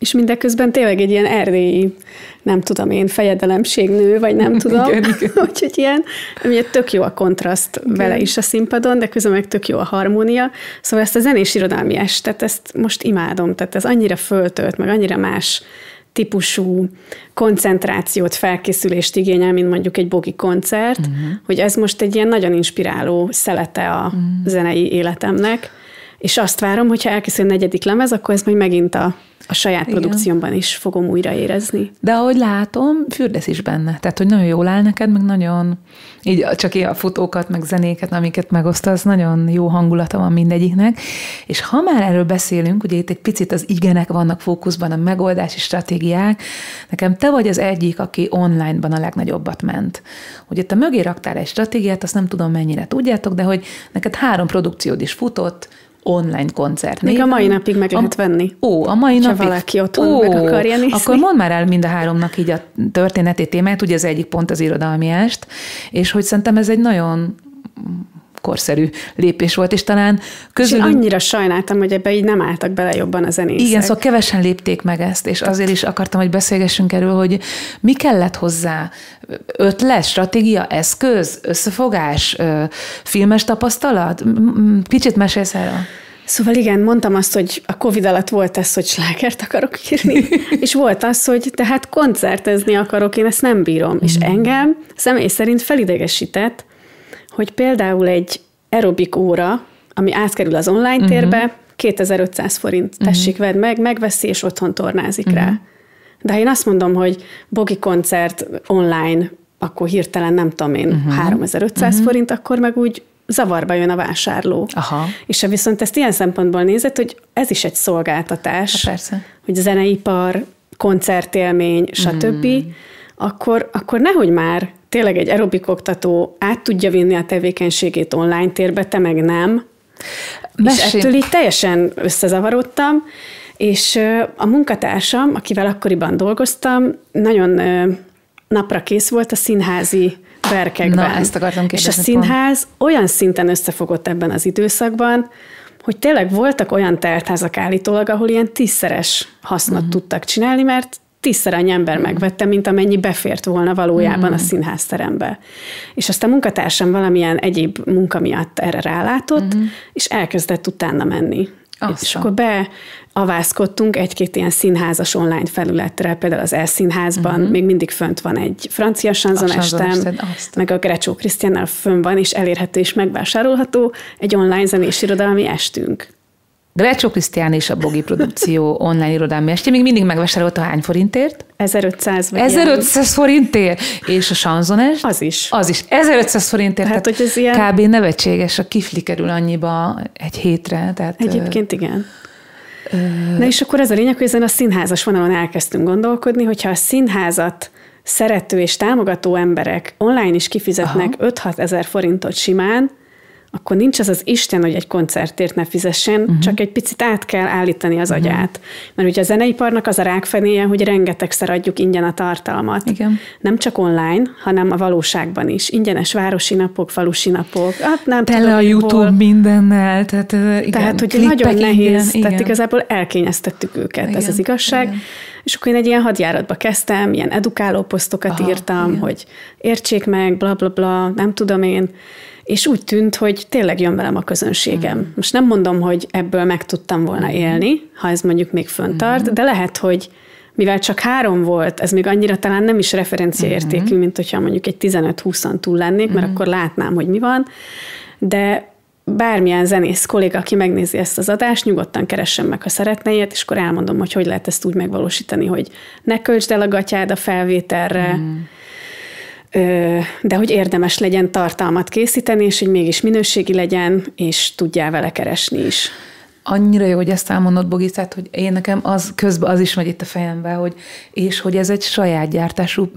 és mindeközben tényleg egy ilyen erdélyi, nem tudom én, fejedelemségnő, vagy nem tudom. igen, igen. Úgyhogy ilyen, ugye tök jó a kontraszt igen. vele is a színpadon, de közben meg tök jó a harmónia. Szóval ezt a zenés irodalmi estet, ezt most imádom, tehát ez annyira föltölt, meg annyira más típusú koncentrációt, felkészülést igényel, mint mondjuk egy bogi koncert, uh-huh. hogy ez most egy ilyen nagyon inspiráló szelete a uh-huh. zenei életemnek, és azt várom, hogyha elkészül a negyedik lemez, akkor ez majd megint a a saját Igen. produkciómban is fogom újra érezni. De ahogy látom, fürdesz is benne. Tehát, hogy nagyon jól áll neked, meg nagyon, így csak ilyen a fotókat, meg zenéket, amiket megosztasz, nagyon jó hangulata van mindegyiknek. És ha már erről beszélünk, ugye itt egy picit az igenek vannak fókuszban, a megoldási stratégiák, nekem te vagy az egyik, aki online-ban a legnagyobbat ment. Ugye te mögé raktál egy stratégiát, azt nem tudom mennyire tudjátok, de hogy neked három produkciód is futott, online koncert. Még a mai napig meg lehet venni. Ó, a mai napig. Ha valaki otthon ó, meg akarja nézni. Akkor mondd már el mind a háromnak így a történeti témát, ugye az egyik pont az irodalmi est, és hogy szerintem ez egy nagyon korszerű lépés volt, és talán közülünk... És annyira sajnáltam, hogy ebbe így nem álltak bele jobban a zenészek. Igen, szóval kevesen lépték meg ezt, és azért is akartam, hogy beszélgessünk erről, hogy mi kellett hozzá? Ötlet, stratégia, eszköz, összefogás, filmes tapasztalat? Kicsit mesélsz erről. Szóval igen, mondtam azt, hogy a Covid alatt volt ez, hogy slágert akarok írni, és volt az, hogy tehát koncertezni akarok, én ezt nem bírom. Mm. És engem személy szerint felidegesített, hogy például egy aerobik óra, ami átkerül az online uh-huh. térbe, 2500 forint, mhm. tessék, uh-huh. vedd meg, megveszi, és otthon tornázik uh-huh. rá. De ha én azt mondom, hogy bogi koncert online, akkor hirtelen nem tudom én, uh-huh. 3500 uh-huh. forint, akkor meg úgy zavarba jön a vásárló. Aha. És viszont ezt ilyen szempontból nézed, hogy ez is egy szolgáltatás, ha persze. hogy zeneipar, koncertélmény, stb., mm. akkor, akkor nehogy már tényleg egy aerobik oktató át tudja vinni a tevékenységét online térbe, te meg nem. Mesélj. És ettől így teljesen összezavarodtam, és a munkatársam, akivel akkoriban dolgoztam, nagyon napra kész volt a színházi verkekben. Na, ezt akartam És a színház pont. olyan szinten összefogott ebben az időszakban, hogy tényleg voltak olyan teltházak állítólag, ahol ilyen tízszeres hasznot uh-huh. tudtak csinálni, mert tízszer annyi ember mm. megvette, mint amennyi befért volna valójában mm. a színházterembe. És azt a munkatársam valamilyen egyéb munka miatt erre rálátott, mm. és elkezdett utána menni. Aztán. És akkor beavászkodtunk egy-két ilyen színházas online felületre, például az Elszínházban uh-huh. még mindig fönt van egy francia sanzonestem, meg a Grecsó Krisztiánnál fönn van, és elérhető és megvásárolható egy online zenés irodalmi estünk. Grecsó Krisztián és a Bogi Produkció online irodalmi estje még mindig megvásárolt a hány forintért? 1500 vagy 1500 ilyen. forintért? És a sanzones? Az is. Az is. 1500 forintért. Hát, hogy ez ilyen... Kb. nevetséges, a kifli kerül annyiba egy hétre. Tehát, Egyébként igen. Ö... Na és akkor az a lényeg, hogy ezen a színházas vonalon elkezdtünk gondolkodni, hogyha a színházat szerető és támogató emberek online is kifizetnek 5-6 ezer forintot simán, akkor nincs az az Isten, hogy egy koncertért ne fizessen, uh-huh. csak egy picit át kell állítani az uh-huh. agyát. Mert ugye a zeneiparnak az a rákfenéje, hogy rengetegszer adjuk ingyen a tartalmat. Igen. Nem csak online, hanem a valóságban is. Ingyenes városi napok, falusi napok. Hát nem Tele tudom, a YouTube hol. mindennel. Tehát, igen, tehát hogy nagyon nehéz. Igen, tehát igazából elkényeztettük őket, igen, ez az igazság. Igen. És akkor én egy ilyen hadjáratba kezdtem, ilyen edukáló posztokat Aha, írtam, igen. hogy értsék meg, bla bla bla, nem tudom én és úgy tűnt, hogy tényleg jön velem a közönségem. Mm. Most nem mondom, hogy ebből meg tudtam volna mm. élni, ha ez mondjuk még föntart, mm. de lehet, hogy mivel csak három volt, ez még annyira talán nem is referenciaértékű, mm. mint hogyha mondjuk egy 15-20-an túl lennék, mert mm. akkor látnám, hogy mi van, de bármilyen zenész kolléga, aki megnézi ezt az adást, nyugodtan keressen meg, ha szeretne ilyet, és akkor elmondom, hogy hogy lehet ezt úgy megvalósítani, hogy ne költsd el a gatyád a felvételre, mm de hogy érdemes legyen tartalmat készíteni, és hogy mégis minőségi legyen, és tudjál vele keresni is. Annyira jó, hogy ezt elmondod, Bogi, tehát, hogy én nekem az közben az is megy itt a fejembe, hogy, és hogy ez egy saját gyártású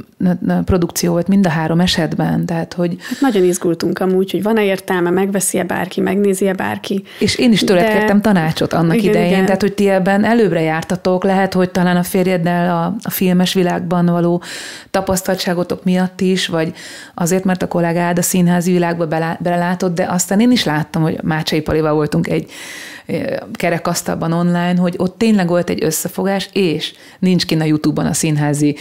produkció volt mind a három esetben, tehát, hogy... Hát nagyon izgultunk amúgy, hogy van-e értelme, megveszi-e bárki, megnézi-e bárki. És én is tőled de... tanácsot annak igen, idején, igen. tehát, hogy ti ebben előbbre jártatok, lehet, hogy talán a férjeddel a, a filmes világban való tapasztaltságotok miatt is, vagy azért, mert a kollégád a színházi világba belelátott, de aztán én is láttam, hogy Mácsai Palival voltunk egy kerekasztalban online, hogy ott tényleg volt egy összefogás, és nincs kint a YouTube-on a színházi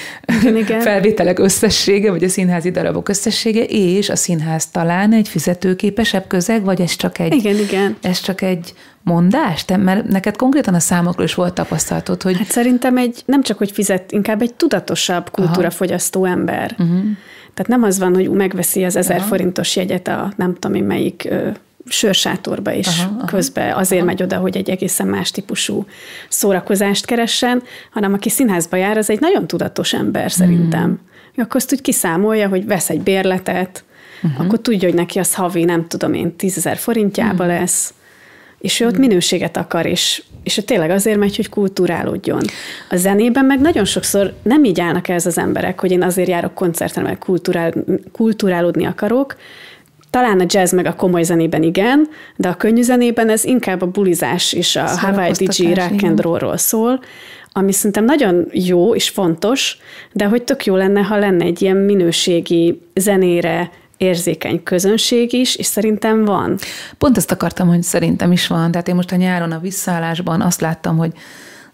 Igen. felvételek összessége, vagy a színházi darabok összessége, és a színház talán egy fizetőképesebb közeg, vagy ez csak egy, igen, igen. Ez csak egy mondás? Te, mert neked konkrétan a számokról is volt tapasztalatod, hogy... Hát szerintem egy, nem csak, hogy fizet, inkább egy tudatosabb kultúrafogyasztó ember. Uh-huh. Tehát nem az van, hogy megveszi az ezer forintos jegyet a nem tudom én melyik sörsátorba is aha, aha, közben azért aha. megy oda, hogy egy egészen más típusú szórakozást keressen, hanem aki színházba jár, az egy nagyon tudatos ember szerintem. Hmm. Akkor azt úgy kiszámolja, hogy vesz egy bérletet, uh-huh. akkor tudja, hogy neki az havi, nem tudom én, tízezer forintjába uh-huh. lesz, és ő ott hmm. minőséget akar, és, és ő tényleg azért megy, hogy kulturálódjon. A zenében meg nagyon sokszor nem így állnak ez az emberek, hogy én azért járok koncertre, mert kulturál, kulturálódni akarok, talán a jazz meg a komoly zenében igen, de a könnyű zenében ez inkább a bulizás és a Hawaii DJ rock and rollról szól, ami szerintem nagyon jó és fontos, de hogy tök jó lenne, ha lenne egy ilyen minőségi zenére érzékeny közönség is, és szerintem van. Pont ezt akartam, hogy szerintem is van. Tehát én most a nyáron a visszaállásban azt láttam, hogy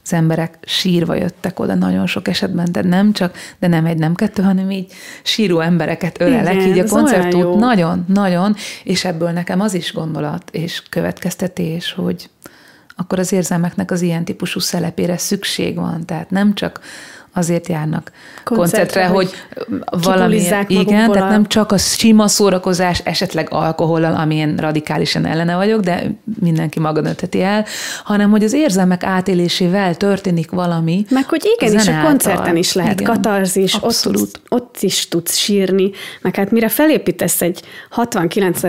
az emberek sírva jöttek oda nagyon sok esetben, de nem csak, de nem egy, nem kettő, hanem így síró embereket ölelek, Igen, így a koncertút. nagyon, nagyon, és ebből nekem az is gondolat és következtetés, hogy akkor az érzelmeknek az ilyen típusú szelepére szükség van, tehát nem csak azért járnak koncertre, hogy, hogy valami, igen, tehát nem csak a sima szórakozás, esetleg alkohollal, amilyen radikálisan ellene vagyok, de mindenki maga dönteti el, hanem hogy az érzelmek átélésével történik valami. Meg hogy igen, és a koncerten is lehet igen, katarzis, abszolút. Ott, ott is tudsz sírni, meg hát mire felépítesz egy 69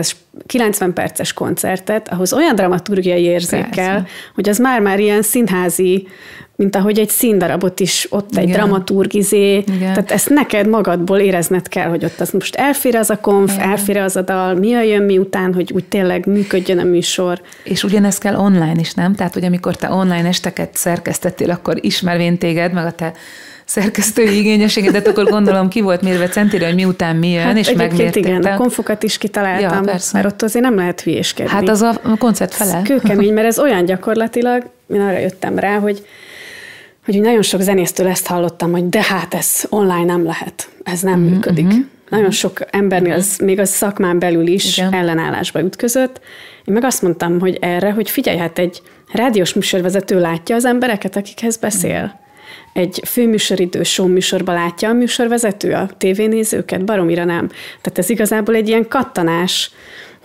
90 perces koncertet, ahhoz olyan dramaturgiai érzékkel, Persze. hogy az már-már ilyen színházi mint ahogy egy színdarabot is ott Igen. egy dramaturgizé, Igen. tehát ezt neked magadból érezned kell, hogy ott az most elfér az a konf, Igen. elfér az a dal, mi a jön miután, hogy úgy tényleg működjön a műsor. És ugyanezt kell online is, nem? Tehát, hogy amikor te online esteket szerkesztettél, akkor ismervén téged, meg a te szerkesztői igényességedet, akkor gondolom ki volt mérve centire, hogy miután mi jön, hát és megmérték. igen, a konfokat is kitaláltam, ja, mert ott azért nem lehet hülyéskedni. Hát az a koncert fele. Ez kőkemény, mert ez olyan gyakorlatilag, én arra jöttem rá, hogy hogy nagyon sok zenésztől ezt hallottam, hogy de hát ez online nem lehet, ez nem uh-huh, működik. Uh-huh. Nagyon sok embernél, az, még a szakmán belül is Igen. ellenállásba ütközött. Én meg azt mondtam, hogy erre, hogy figyelj, hát egy rádiós műsorvezető látja az embereket, akikhez beszél. Egy főműsoridő show műsorban látja a műsorvezető a tévénézőket, baromira nem. Tehát ez igazából egy ilyen kattanás,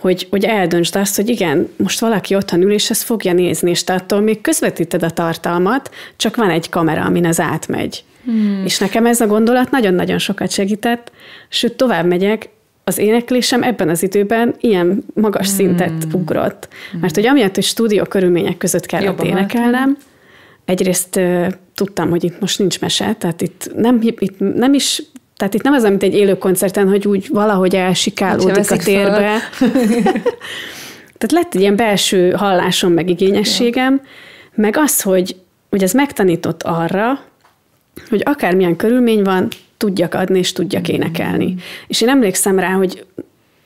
hogy, hogy eldöntsd azt, hogy igen, most valaki otthon ül, és ezt fogja nézni, és te attól még közvetíted a tartalmat, csak van egy kamera, amin az átmegy. Hmm. És nekem ez a gondolat nagyon-nagyon sokat segített, sőt, tovább megyek, az éneklésem ebben az időben ilyen magas hmm. szintet ugrott. Hmm. Mert hogy amiatt, hogy stúdió körülmények között kellett énekelnem, egyrészt uh, tudtam, hogy itt most nincs mese, tehát itt nem, itt nem is tehát itt nem az, mint egy élő koncerten, hogy úgy valahogy elsikálódik a térbe. Tehát lett egy ilyen belső hallásom, meg igényességem, meg az, hogy, hogy ez megtanított arra, hogy akármilyen körülmény van, tudjak adni, és tudjak énekelni. Mm. És én emlékszem rá, hogy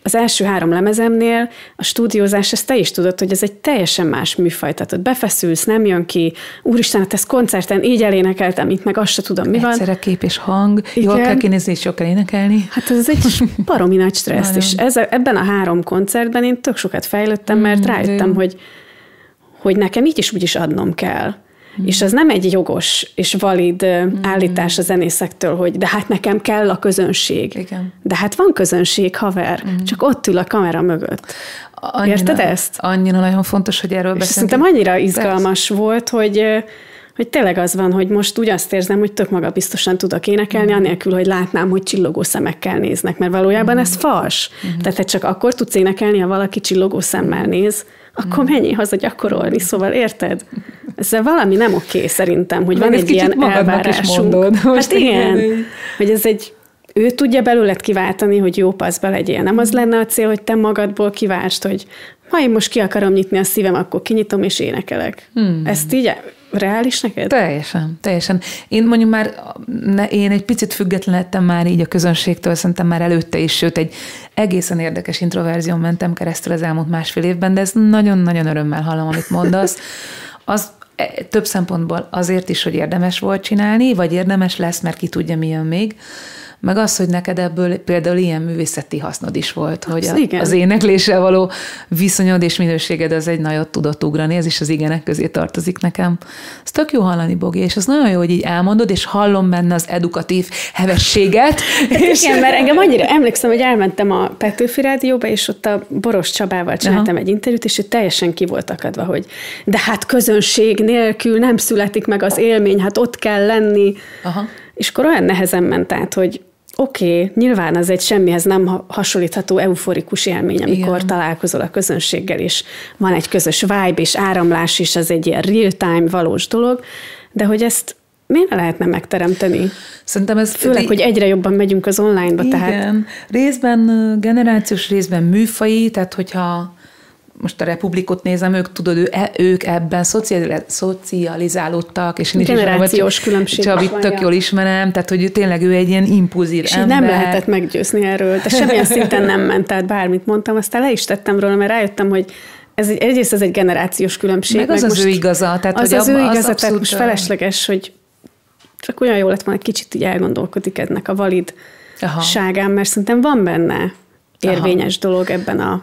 az első három lemezemnél a stúdiózás, ezt te is tudod, hogy ez egy teljesen más műfaj, tehát ott befeszülsz, nem jön ki, úristen, hát ezt koncerten így elénekeltem, itt meg azt se tudom, mi van. Egyszerre kép és hang, Igen. jól kell kinézni, és jól kell énekelni. Hát ez egy baromi nagy stressz, és ez, ebben a három koncertben én tök sokat fejlődtem, mert mm, rájöttem, hogy, hogy nekem így is úgy is adnom kell. Mm. És ez nem egy jogos és valid mm. állítás a zenészektől, hogy de hát nekem kell a közönség. Igen. De hát van közönség, haver, mm. csak ott ül a kamera mögött. Annyira, Érted ezt? Annyira nagyon fontos, hogy erről beszélünk. Szerintem annyira izgalmas Persze. volt, hogy hogy tényleg az van, hogy most úgy azt érzem, hogy tök maga biztosan tudok énekelni, mm. anélkül, hogy látnám, hogy csillogó szemekkel néznek, mert valójában mm. ez fals. Mm. Tehát te csak akkor tudsz énekelni, ha valaki csillogó szemmel néz, akkor hmm. menjél haza gyakorolni, szóval érted? Ezzel valami nem oké szerintem, hogy Meg van egy ilyen elvárásunk. Is mondod, hát igen, hogy ez egy ő tudja belőled kiváltani, hogy jó paszba legyél. Nem az lenne a cél, hogy te magadból kiváltsd, hogy ha én most ki akarom nyitni a szívem, akkor kinyitom és énekelek. Hmm. Ezt így reális neked? Teljesen, teljesen. Én mondjuk már, ne, én egy picit függetlenedtem már így a közönségtől, szerintem már előtte is, sőt, egy egészen érdekes introverzión mentem keresztül az elmúlt másfél évben, de ez nagyon-nagyon örömmel hallom, amit mondasz. Az e, több szempontból azért is, hogy érdemes volt csinálni, vagy érdemes lesz, mert ki tudja, mi jön még meg az, hogy neked ebből például ilyen művészeti hasznod is volt, hogy a, az énekléssel való viszonyod és minőséged az egy nagyot tudott ugrani, ez is az igenek közé tartozik nekem. Ez tök jó hallani, Bogi, és az nagyon jó, hogy így elmondod, és hallom benne az edukatív hevességet. Hát és... Igen, mert engem annyira emlékszem, hogy elmentem a Petőfi Rádióba, és ott a Boros Csabával csináltam Aha. egy interjút, és ő teljesen ki volt akadva, hogy de hát közönség nélkül nem születik meg az élmény, hát ott kell lenni. Aha. És akkor olyan nehezen ment át, hogy oké, okay, nyilván az egy semmihez nem hasonlítható euforikus élmény, amikor Igen. találkozol a közönséggel, és van egy közös vibe és áramlás is, az egy ilyen real-time, valós dolog, de hogy ezt miért lehetne megteremteni? Szerintem ez... Főleg, hogy egyre jobban megyünk az online-ba, Igen. tehát... Részben generációs, részben műfai, tehát hogyha most a republikot nézem, ők tudod, ő, e, ők ebben szocializálódtak, és én is Generációs is különbség Csabit tök jól ismerem, tehát hogy ő tényleg ő egy ilyen impulzív és ember. nem lehetett meggyőzni erről, de semmilyen szinten nem ment, tehát bármit mondtam, aztán le is tettem róla, mert rájöttem, hogy ez egy, egyrészt ez egy generációs különbség. Meg az meg az ő igaza. Tehát, az hogy az abba, ő igaza, az tehát most felesleges, hogy csak olyan jó lett volna, kicsit így elgondolkodik ennek a valid ságán, mert szerintem van benne érvényes Aha. dolog ebben a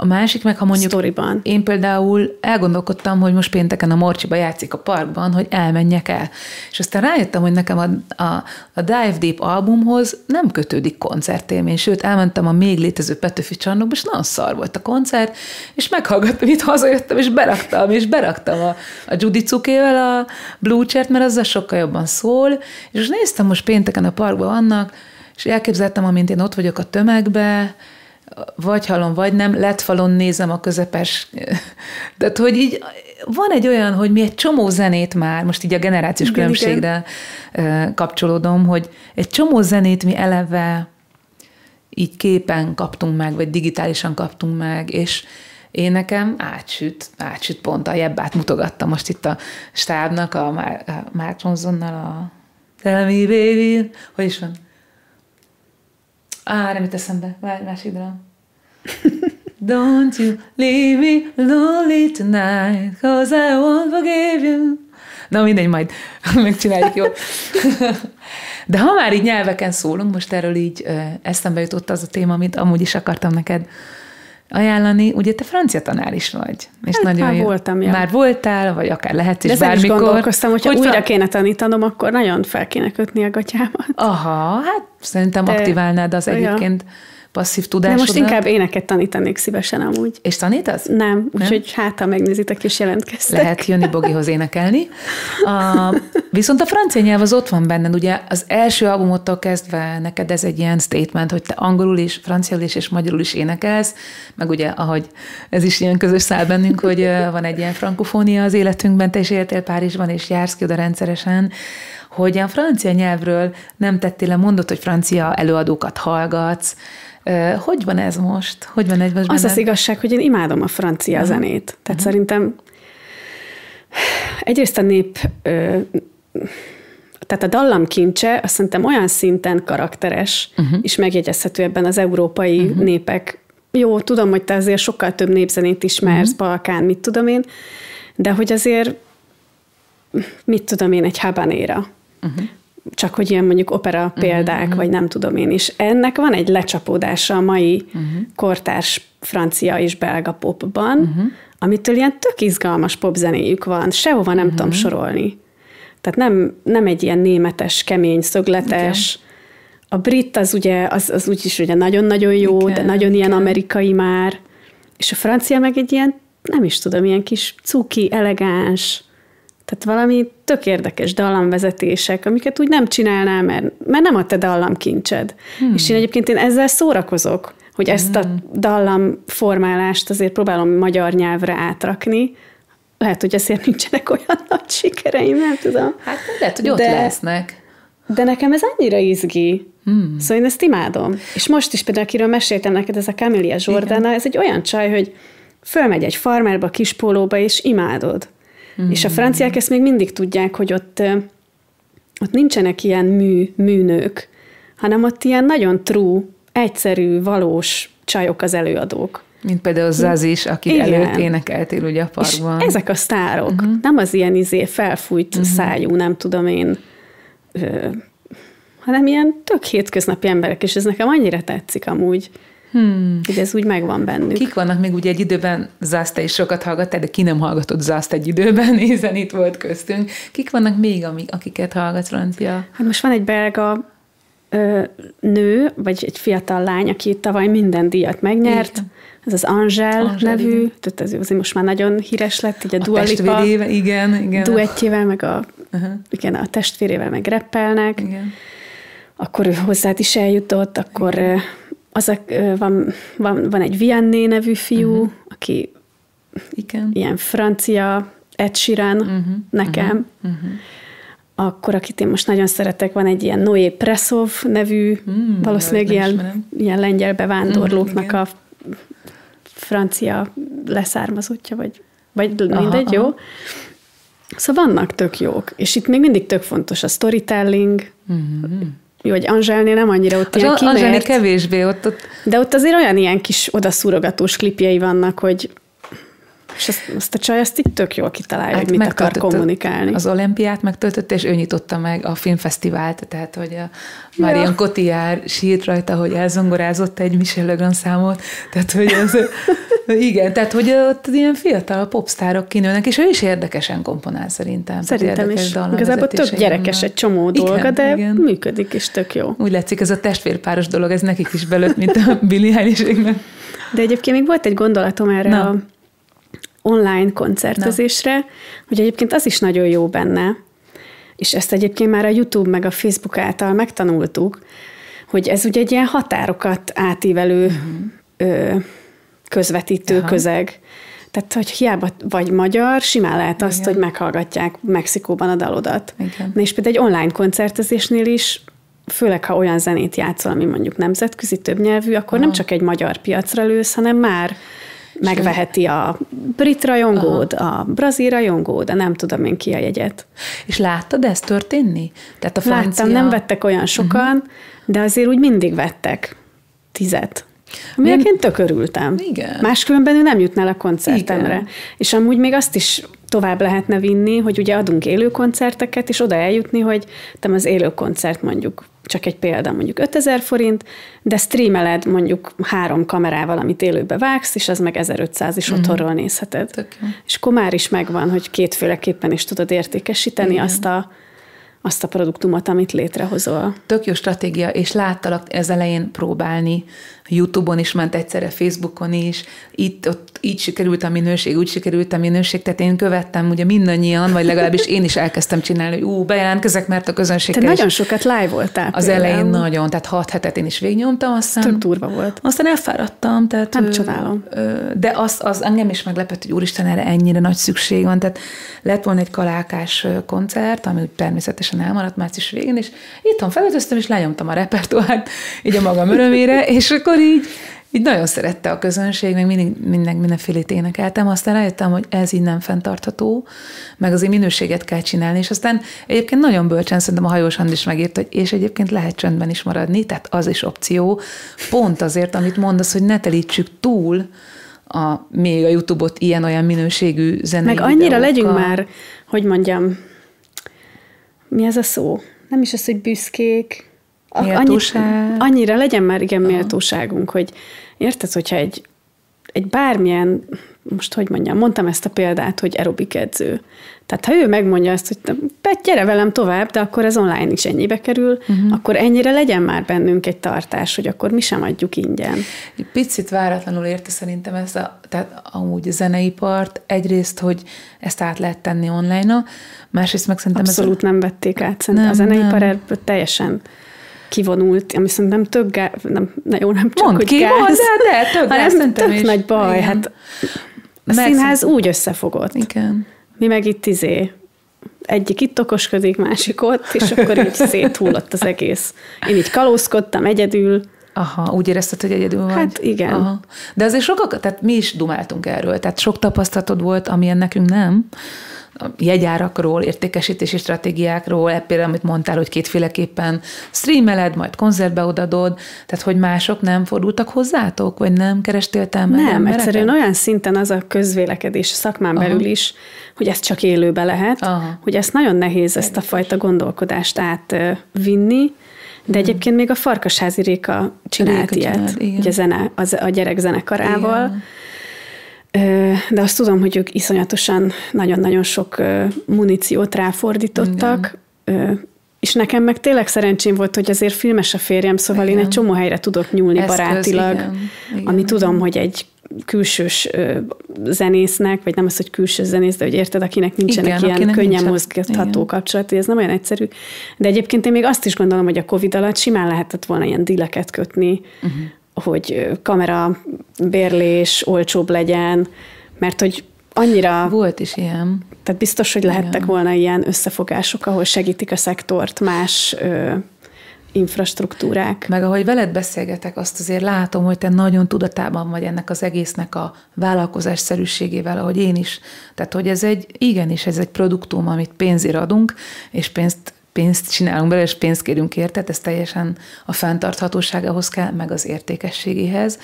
a másik meg, ha mondjuk Storyban. én például elgondolkodtam, hogy most pénteken a Morcsiba játszik a parkban, hogy elmenjek el. És aztán rájöttem, hogy nekem a, a, a Dive Deep albumhoz nem kötődik koncertélmény, sőt elmentem a még létező Petőfi csarnokba, és nagyon szar volt a koncert, és meghallgattam, itt hazajöttem, és beraktam, és beraktam a, a Judy Cukével a Blue Chart, mert azzal sokkal jobban szól, és néztem most pénteken a parkban vannak, és elképzeltem, amint én ott vagyok a tömegbe, vagy hallom, vagy nem, lett falon nézem a közepes. Tehát, hogy így van egy olyan, hogy mi egy csomó zenét már, most így a generációs igen, különbségre igen. kapcsolódom, hogy egy csomó zenét mi eleve így képen kaptunk meg, vagy digitálisan kaptunk meg, és én nekem átsüt, átsüt pont a jebbát mutogattam most itt a stábnak, a Mark Ronsonnal, a Tell me baby, hogy is van? Á, nem jut eszembe. Várj, másik dram. Don't you leave me lonely tonight, cause I won't forgive you. Na mindegy, majd megcsináljuk jól. De ha már így nyelveken szólunk, most erről így eszembe jutott az a téma, amit amúgy is akartam neked ajánlani. Ugye te francia tanár is vagy. És hát, nagyon már jó. voltam, ja. Már voltál, vagy akár lehetsz is De bármikor. is gondolkoztam, hogyha hogy újra fra... kéne tanítanom, akkor nagyon fel kéne kötni a gatyámat. Aha, hát szerintem De... aktiválnád az egyébként. Ja passzív tudásodat. De most inkább éneket tanítanék szívesen amúgy. És tanítasz? Nem, úgyhogy hát, ha megnézitek és jelentkeztek. Lehet jönni Bogihoz énekelni. A, viszont a francia nyelv az ott van benned, ugye az első albumottól kezdve neked ez egy ilyen statement, hogy te angolul is, franciául is és magyarul is énekelsz, meg ugye, ahogy ez is ilyen közös szál bennünk, hogy van egy ilyen frankofónia az életünkben, te is éltél Párizsban, és jársz ki oda rendszeresen, hogy a francia nyelvről nem tettél le, mondott, hogy francia előadókat hallgatsz, hogy van ez most? Hogy van ez most Az az igazság, hogy én imádom a francia uh-huh. zenét. Tehát uh-huh. szerintem egyrészt a nép, tehát a dallam kincse, azt szerintem olyan szinten karakteres, uh-huh. és megjegyezhető ebben az európai uh-huh. népek. Jó, tudom, hogy te azért sokkal több népzenét ismersz, uh-huh. Balkán, mit tudom én, de hogy azért mit tudom én, egy habanéra. Uh-huh csak hogy ilyen mondjuk opera mhm, példák, uh-huh, vagy nem tudom én is. Ennek van egy lecsapódása a mai uh-huh. kortárs francia és belga popban, uh-huh. amitől ilyen tök izgalmas popzenéjük van, sehova nem uh-huh. tudom sorolni. Tehát nem, nem egy ilyen németes, kemény, szögletes. Okay. A brit az ugye, az, az úgyis ugye nagyon-nagyon jó, igen, de nagyon igen. ilyen amerikai már. És a francia meg egy ilyen, nem is tudom, ilyen kis cuki, elegáns, tehát valami tök érdekes dallamvezetések, amiket úgy nem csinálnál, mert, mert nem a te dallamkincsed. Hmm. És én egyébként én ezzel szórakozok, hogy ezt a dallam formálást azért próbálom magyar nyelvre átrakni, lehet, hogy azért nincsenek olyan nagy sikereim, nem tudom. Hát lehet, hogy ott de, lesznek. De nekem ez annyira izgi. Hmm. Szóval én ezt imádom. És most is például, akiről meséltem neked, ez a Camelia Jordana, Igen. ez egy olyan csaj, hogy fölmegy egy farmerba, kispólóba, és imádod. Hmm. És a franciák ezt még mindig tudják, hogy ott, ott nincsenek ilyen mű, műnők, hanem ott ilyen nagyon true, egyszerű, valós csajok az előadók. Mint például Zaz is, aki Igen. előtt énekeltél ugye a parkban. És ezek a sztárok, uh-huh. nem az ilyen izé felfújt uh-huh. szájú, nem tudom én, ö, hanem ilyen tök hétköznapi emberek, és ez nekem annyira tetszik amúgy. Hmm. Hogy ez úgy megvan bennük. Kik vannak még ugye egy időben, Zászt is sokat hallgattál, de ki nem hallgatott Zászt egy időben, hiszen itt volt köztünk. Kik vannak még, amik, akiket hallgatsz, Francia? Hát most van egy belga ö, nő, vagy egy fiatal lány, aki tavaly minden díjat megnyert. Igen. Ez az Angel, Angel nevű, igen. tehát ez azért most már nagyon híres lett, így a, a Dua Lipa igen, igen. duettjével, meg a, uh-huh. igen, a testvérével meg reppelnek. Igen. Akkor ő hozzád is eljutott, akkor igen. Az a, van, van, van egy Vianney nevű fiú, uh-huh. aki igen. ilyen francia Ed Sheeran uh-huh. nekem. Uh-huh. Uh-huh akkor, akit én most nagyon szeretek, van egy ilyen Noé Pressov nevű, mm, valószínűleg ilyen, ilyen lengyel bevándorlóknak mm, a francia leszármazottja, vagy, vagy aha, mindegy, aha. jó? Szóval vannak tök jók, és itt még mindig tök fontos a storytelling, mm-hmm. Jó, hogy nem annyira ott az ilyen kimért. kevésbé ott, ott. De ott azért olyan ilyen kis odaszúrogatós klipjei vannak, hogy és azt, azt a csaj azt itt tök jól kitalálja, hát hogy mit akar kommunikálni. Az olimpiát megtöltötte, és ő nyitotta meg a filmfesztivált, tehát hogy a Marion ja. Cotillard sírt rajta, hogy elzongorázott egy Michel Legrand számot, tehát hogy ez, igen, tehát hogy ott ilyen fiatal popstárok kinőnek, és ő is érdekesen komponál szerintem. Szerintem is. Igazából tök gyerekes egy csomó igen, dolga, de igen. működik, és tök jó. Úgy látszik, ez a testvérpáros dolog, ez nekik is belőtt, mint a Billy eilish De egyébként még volt egy gondolatom erre Na. a online koncertezésre, Na. hogy egyébként az is nagyon jó benne, és ezt egyébként már a YouTube meg a Facebook által megtanultuk, hogy ez ugye egy ilyen határokat átívelő uh-huh. ö, közvetítő Aha. közeg. Tehát, hogy hiába vagy magyar, simán lehet Igen. azt, hogy meghallgatják Mexikóban a dalodat. Igen. Na és például egy online koncertezésnél is főleg ha olyan zenét játszol, ami mondjuk nemzetközi többnyelvű, akkor Aha. nem csak egy magyar piacra lősz, hanem már megveheti a brit rajongód, Aha. a brazil rajongód, de nem tudom én ki a jegyet. És láttad ezt történni? Tehát a francia... Láttam, nem vettek olyan sokan, uh-huh. de azért úgy mindig vettek tizet. Aminek én tök örültem. Igen. Máskülönben ő nem jutnál a koncertemre. Igen. És amúgy még azt is tovább lehetne vinni, hogy ugye adunk élő koncerteket, és oda eljutni, hogy te az élő koncert mondjuk csak egy példa, mondjuk 5000 forint, de streameled mondjuk három kamerával, amit élőbe vágsz, és az meg 1500 is mm-hmm. otthonról nézheted. Tök És akkor már is megvan, hogy kétféleképpen is tudod értékesíteni Igen. azt a azt a produktumot, amit létrehozol. Tök jó stratégia, és láttalak ez elején próbálni YouTube-on is ment egyszerre, Facebookon is, itt, ott így sikerült a minőség, úgy sikerült a minőség, tehát én követtem ugye mindannyian, vagy legalábbis én is elkezdtem csinálni, hogy ú, bejelentkezek, mert a közönség. Te nagyon sokat live voltál. Az például. elején nagyon, tehát hat hetet én is végignyomtam, aztán... Tök durva volt. Aztán elfáradtam, tehát... Nem csodálom. De az, az engem is meglepett, hogy úristen, erre ennyire nagy szükség van, tehát lett volna egy kalákás koncert, ami természetesen elmaradt március végén, és itthon felöltöztem, és lenyomtam a repertoárt, így a magam örömére, és akkor így, így nagyon szerette a közönség, meg mindig, minden, mindenfélét énekeltem, aztán rájöttem, hogy ez így nem fenntartható, meg azért minőséget kell csinálni, és aztán egyébként nagyon bölcsen szerintem a hajós is megírta, hogy és egyébként lehet csöndben is maradni, tehát az is opció, pont azért, amit mondasz, hogy ne telítsük túl a, még a YouTube-ot ilyen-olyan minőségű zenei Meg annyira videókkal. legyünk már, hogy mondjam, mi ez a szó? Nem is az, hogy büszkék, Méltóság. Annyi, annyira legyen már igen méltóságunk, hogy érted, hogyha egy, egy bármilyen, most hogy mondjam, mondtam ezt a példát, hogy aerobik edző. Tehát ha ő megmondja azt, hogy gyere velem tovább, de akkor ez online is ennyibe kerül, uh-huh. akkor ennyire legyen már bennünk egy tartás, hogy akkor mi sem adjuk ingyen. Egy picit váratlanul érte szerintem ez a, tehát amúgy a zeneipart, egyrészt, hogy ezt át lehet tenni online-a, másrészt meg szerintem Abszolút ez nem vették át, szerintem nem, a zeneipar ebből teljesen kivonult, ami szerintem tök gáz, nem, na jó, nem csak, Mondd hogy ki, gáz, mondd, de, de, tök gáz, hanem tök is. nagy baj. Igen. Hát a Meg színház úgy összefogott. Igen. Mi meg itt izé, egyik itt okoskodik, másik ott, és akkor így széthullott az egész. Én így kalózkodtam egyedül, Aha, úgy érezted, hogy egyedül vagy? Hát igen. Aha. De azért sokak, tehát mi is dumáltunk erről, tehát sok tapasztalatod volt, amilyen nekünk nem, a jegyárakról, értékesítési stratégiákról, e például, amit mondtál, hogy kétféleképpen streameled, majd koncertbe odadod, tehát hogy mások nem fordultak hozzátok, vagy nem kerestél te meg Nem, embereket? egyszerűen olyan szinten az a közvélekedés szakmán Aha. belül is, hogy ezt csak élőbe lehet, Aha. hogy ezt nagyon nehéz ezt a fajta gondolkodást átvinni, de egyébként még a Farkasházi Réka csinált Réka ilyet, csinált, igen. ugye zene, az, a gyerek zenekarával, Igen. De azt tudom, hogy ők iszonyatosan nagyon-nagyon sok muníciót ráfordítottak, Ö, és nekem meg tényleg szerencsém volt, hogy azért filmes a férjem, szóval én Igen. egy csomó helyre tudok nyúlni Eszköz, barátilag, igen. Igen, ami igen. tudom, hogy egy külsős zenésznek, vagy nem az, hogy külső zenész, de hogy érted, akinek nincsenek Igen, ilyen akinek könnyen nincsen. mozgatható Igen. kapcsolat, hogy ez nem olyan egyszerű. De egyébként én még azt is gondolom, hogy a Covid alatt simán lehetett volna ilyen dileket kötni, uh-huh. Hogy kamera bérlés olcsóbb legyen, mert hogy annyira, Volt is ilyen. tehát biztos, hogy lehettek volna ilyen összefogások, ahol segítik a szektort más ö, infrastruktúrák. Meg ahogy veled beszélgetek, azt azért látom, hogy te nagyon tudatában vagy ennek az egésznek a vállalkozásszerűségével, ahogy én is. Tehát, hogy ez egy, igenis, ez egy produktum, amit pénzért adunk, és pénzt pénzt csinálunk belőle, és pénzt kérünk érte, ez teljesen a fenntarthatóságához kell, meg az értékességéhez.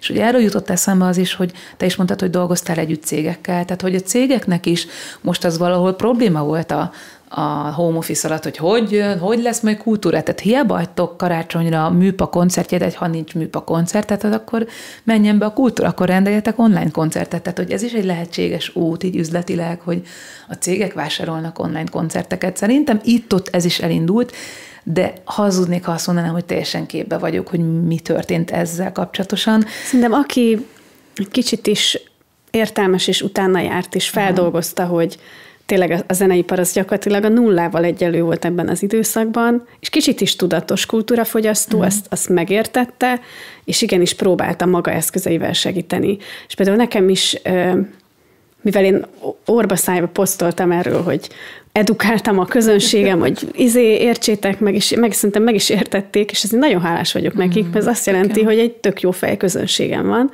És ugye erről jutott eszembe az is, hogy te is mondtad, hogy dolgoztál együtt cégekkel, tehát hogy a cégeknek is most az valahol probléma volt a, a home office alatt, hogy hogy jön, hogy lesz majd kultúra. Tehát hiába hagytok karácsonyra műpa koncertjét, egy, ha nincs műpa koncert, tehát akkor menjen be a kultúra, akkor rendeljetek online koncertet. Tehát, hogy ez is egy lehetséges út így üzletileg, hogy a cégek vásárolnak online koncerteket. Szerintem itt-ott ez is elindult, de hazudnék, ha azt mondanám, hogy teljesen képbe vagyok, hogy mi történt ezzel kapcsolatosan. Szerintem aki kicsit is értelmes és utána járt, és feldolgozta, hogy tényleg a zeneipar az gyakorlatilag a nullával egyelő volt ebben az időszakban, és kicsit is tudatos kultúrafogyasztó, azt, azt megértette, és igenis próbálta maga eszközeivel segíteni. És például nekem is, mivel én orba szájba posztoltam erről, hogy edukáltam a közönségem, hogy izé, értsétek meg, és meg szerintem meg is értették, és ezért nagyon hálás vagyok nekik, mert ez azt jelenti, hogy egy tök jó fej közönségem van.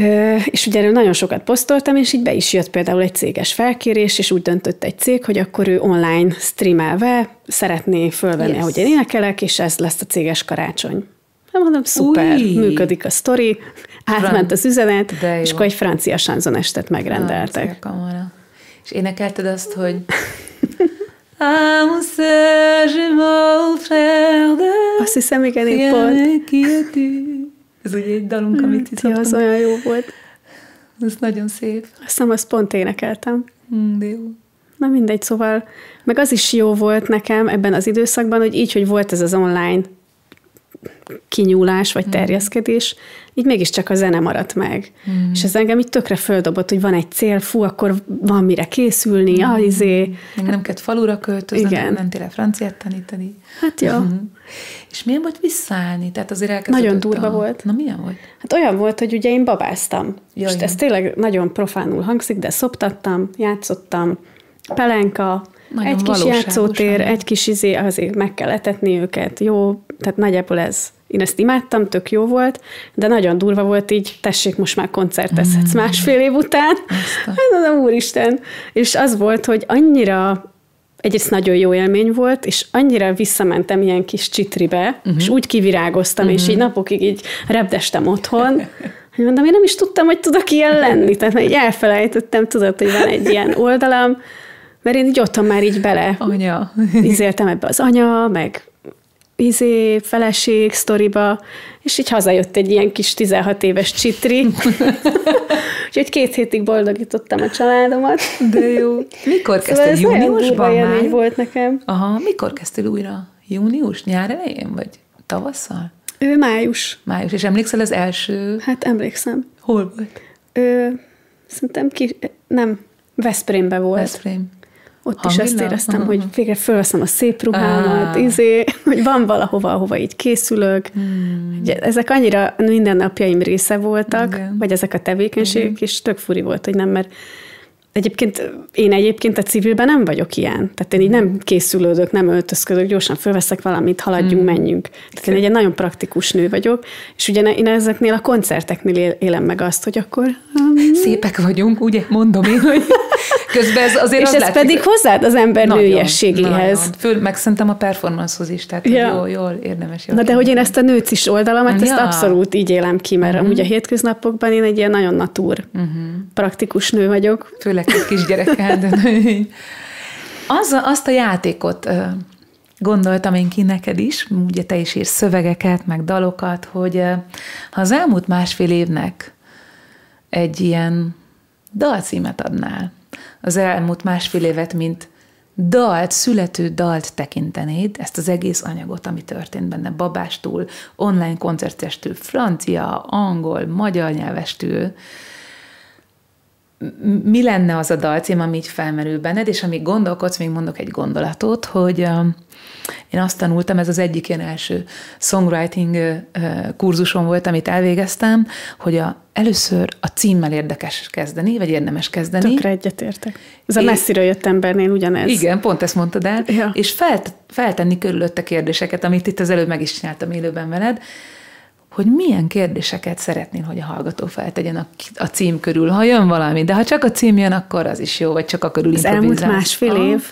Ö, és ugye erről nagyon sokat posztoltam, és így be is jött például egy céges felkérés, és úgy döntött egy cég, hogy akkor ő online streamelve szeretné fölvenni, Yes. ahogy én énekelek, és ez lesz a céges karácsony. Nem mondom, szuper, Új! működik a sztori, átment az üzenet, és akkor egy francia sanzonestet megrendeltek. Francia. És énekelted azt, hogy de Azt hiszem, igen, qui es-tu. Ez ugye egy dalunk, amit itt Ja, az olyan jó volt. Ez nagyon szép. Azt hiszem, azt pont énekeltem. Mm, de jó. Na mindegy, szóval, meg az is jó volt nekem ebben az időszakban, hogy így, hogy volt ez az online kinyúlás, vagy terjeszkedés, így mégiscsak a zene maradt meg. Mm. És ez engem így tökre földobott, hogy van egy cél, fú, akkor van mire készülni, mm. ah, izé. Még nem kellett falura költözni, Igen. nem mentél el franciát tanítani. Hát jó. Mhm. És milyen volt visszaállni? Tehát azért elkezdődött Nagyon durva a... volt. Na milyen volt? Hát olyan volt, hogy ugye én babáztam. Ja, Most igen. ez tényleg nagyon profánul hangzik, de szoptattam, játszottam, pelenka, Nagyon egy kis játszótér, egy kis izé, azért meg kell etetni őket, jó, tehát nagyjából ez. Én ezt imádtam, tök jó volt, de nagyon durva volt így, tessék, most már koncertezhetsz Mm. másfél év után. Hát úristen. És az volt, hogy annyira egyrészt nagyon jó élmény volt, és annyira visszamentem ilyen kis csitribe, uh-huh. és úgy kivirágoztam, uh-huh. és így napokig így repdestem otthon, hogy mondom, én nem is tudtam, hogy tudok ilyen lenni. Tehát így elfelejtettem, tudod, hogy van egy ilyen oldalam, mert én így otthon már így bele Anya. izéltem ebbe az anya, meg izé, feleség, sztoriba, és így hazajött egy ilyen kis 16 éves csitri. Úgyhogy két hétig boldogítottam a családomat. De jó. Mikor Szóval kezdted? durva Júniusban már? volt nekem. Aha, mikor kezdtél újra? Június? Nyár elején? Vagy tavasszal? Ő május. Május. És emlékszel az első? Hát emlékszem. Hol volt? Ő, szerintem ki, nem, Veszprémbe volt. Veszprém. Ott Hangilla? is azt éreztem, hogy végre felveszem a szép ruhámat, uh. izé, hogy van valahova, ahova így készülök. Hmm. Ezek annyira mindennapjaim része voltak, Igen. vagy ezek a tevékenységek, Igen. és tök furi volt, hogy nem, mert Egyébként én egyébként a civilben nem vagyok ilyen. Tehát én így nem készülődök, nem öltözködök, gyorsan fölveszek valamit, haladjunk, mm. menjünk. Tehát én egy nagyon praktikus nő vagyok, és ugye én ezeknél a koncerteknél élem meg azt, hogy akkor... Um... Szépek vagyunk, ugye mondom én, hogy közben ez azért És az ez látszik, pedig hozzád az ember nagyon, nőiességéhez. Nagyon. Föl, meg szerintem a performancehoz is, tehát ja. jól, jól érdemes. Jól Na de hogy én ezt a nőcis oldalamat, ja. ezt abszolút így élem ki, mert uh-huh. amúgy a hétköznapokban én egy ilyen nagyon natúr, uh-huh. praktikus nő vagyok. Főleg egy kisgyerekkel, de az, azt a játékot gondoltam én ki neked is, ugye te is írsz szövegeket, meg dalokat, hogy ha az elmúlt másfél évnek egy ilyen dalcímet adnál, az elmúlt másfél évet, mint dalt, születő dalt tekintenéd, ezt az egész anyagot, ami történt benne, babástól, online koncertestől, francia, angol, magyar nyelvestől, mi lenne az a dalcím, ami így felmerül benned, és amíg gondolkodsz, még mondok egy gondolatot, hogy én azt tanultam, ez az egyik ilyen első songwriting kurzuson volt, amit elvégeztem, hogy a, először a címmel érdekes kezdeni, vagy érdemes kezdeni. Tökre egyetértek. Ez a messziről jött embernél ugyanez. Igen, pont ezt mondtad el. Ja. És felt, feltenni körülötte kérdéseket, amit itt az előbb meg is csináltam élőben veled, hogy milyen kérdéseket szeretnél, hogy a hallgató feltegyen a, a cím körül, ha jön valami. De ha csak a cím jön, akkor az is jó, vagy csak a körül Az elmúlt másfél ah. év.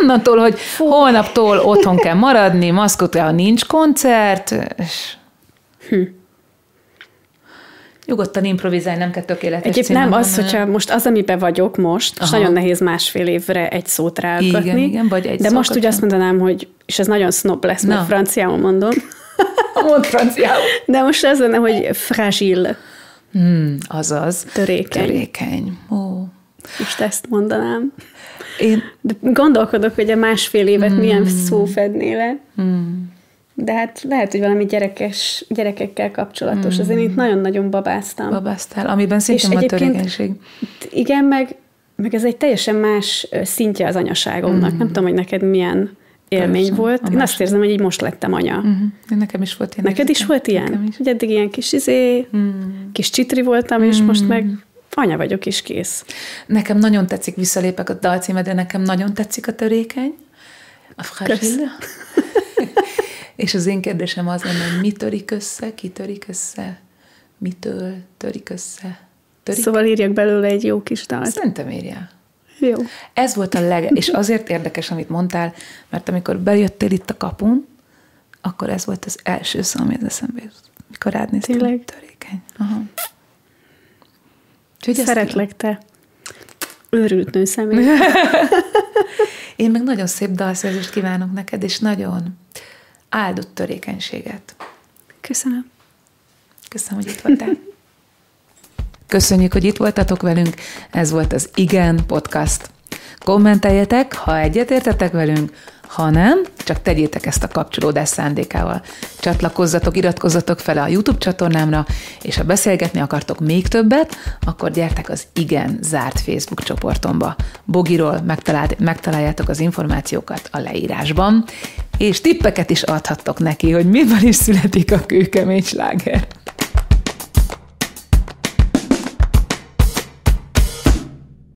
Onnantól, hogy Fú. holnaptól otthon kell maradni, maszkotával nincs koncert, és... Hm. Nyugodtan improvizálj, nem kell tökéletes Egyébként nem, az, hogyha most az, amiben vagyok most, Aha. és nagyon nehéz másfél évre egy szót ráalkotni. Igen, igen, vagy egy De most ugye azt mondanám, hogy, és ez nagyon snob lesz, mert franciául mondom, Mond franciául. De most az lenne, hogy fragile. Hmm, azaz. Törékeny. Törékeny. Ó. Most ezt mondanám. Én... De gondolkodok, hogy a másfél évet hmm. milyen szó fedné le. Hmm. De hát lehet, hogy valami gyerekes, gyerekekkel kapcsolatos. Hmm. Azért itt nagyon-nagyon babáztam. Babáztál, amiben szintén van törékenység. Igen, meg, meg ez egy teljesen más szintje az anyaságomnak. Hmm. Nem tudom, hogy neked milyen élmény Persze, volt. Én azt érzem, hogy így most lettem anya. Uh-huh. Nekem is volt ilyen. Neked is volt ilyen? Is. Hogy eddig ilyen kis izé, mm. kis csitri voltam, és mm. most meg anya vagyok, és kész. Nekem nagyon tetszik, visszalépek a dalcíme, de nekem nagyon tetszik a törékeny. A fragile. és az én kérdésem az lenne, hogy mi törik össze, ki törik össze, mitől törik össze. Törik? Szóval írjak belőle egy jó kis dalt. Szerintem írjál. Jó. Ez volt a leg... És azért érdekes, amit mondtál, mert amikor bejöttél itt a kapun, akkor ez volt az első szó, ami az eszembe jut. Mikor rád néztem, Tényleg? törékeny. Aha. Úgyhogy Szeretlek te. Őrült nő személy. Én meg nagyon szép dalszerzést kívánok neked, és nagyon áldott törékenységet. Köszönöm. Köszönöm, hogy itt voltál. Köszönjük, hogy itt voltatok velünk. Ez volt az Igen Podcast. Kommenteljetek, ha egyetértetek velünk, ha nem, csak tegyétek ezt a kapcsolódás szándékával. Csatlakozzatok, iratkozzatok fel a YouTube csatornámra, és ha beszélgetni akartok még többet, akkor gyertek az Igen zárt Facebook csoportomba. Bogiról megtaláljátok az információkat a leírásban, és tippeket is adhattok neki, hogy miben is születik a kőkemény sláger.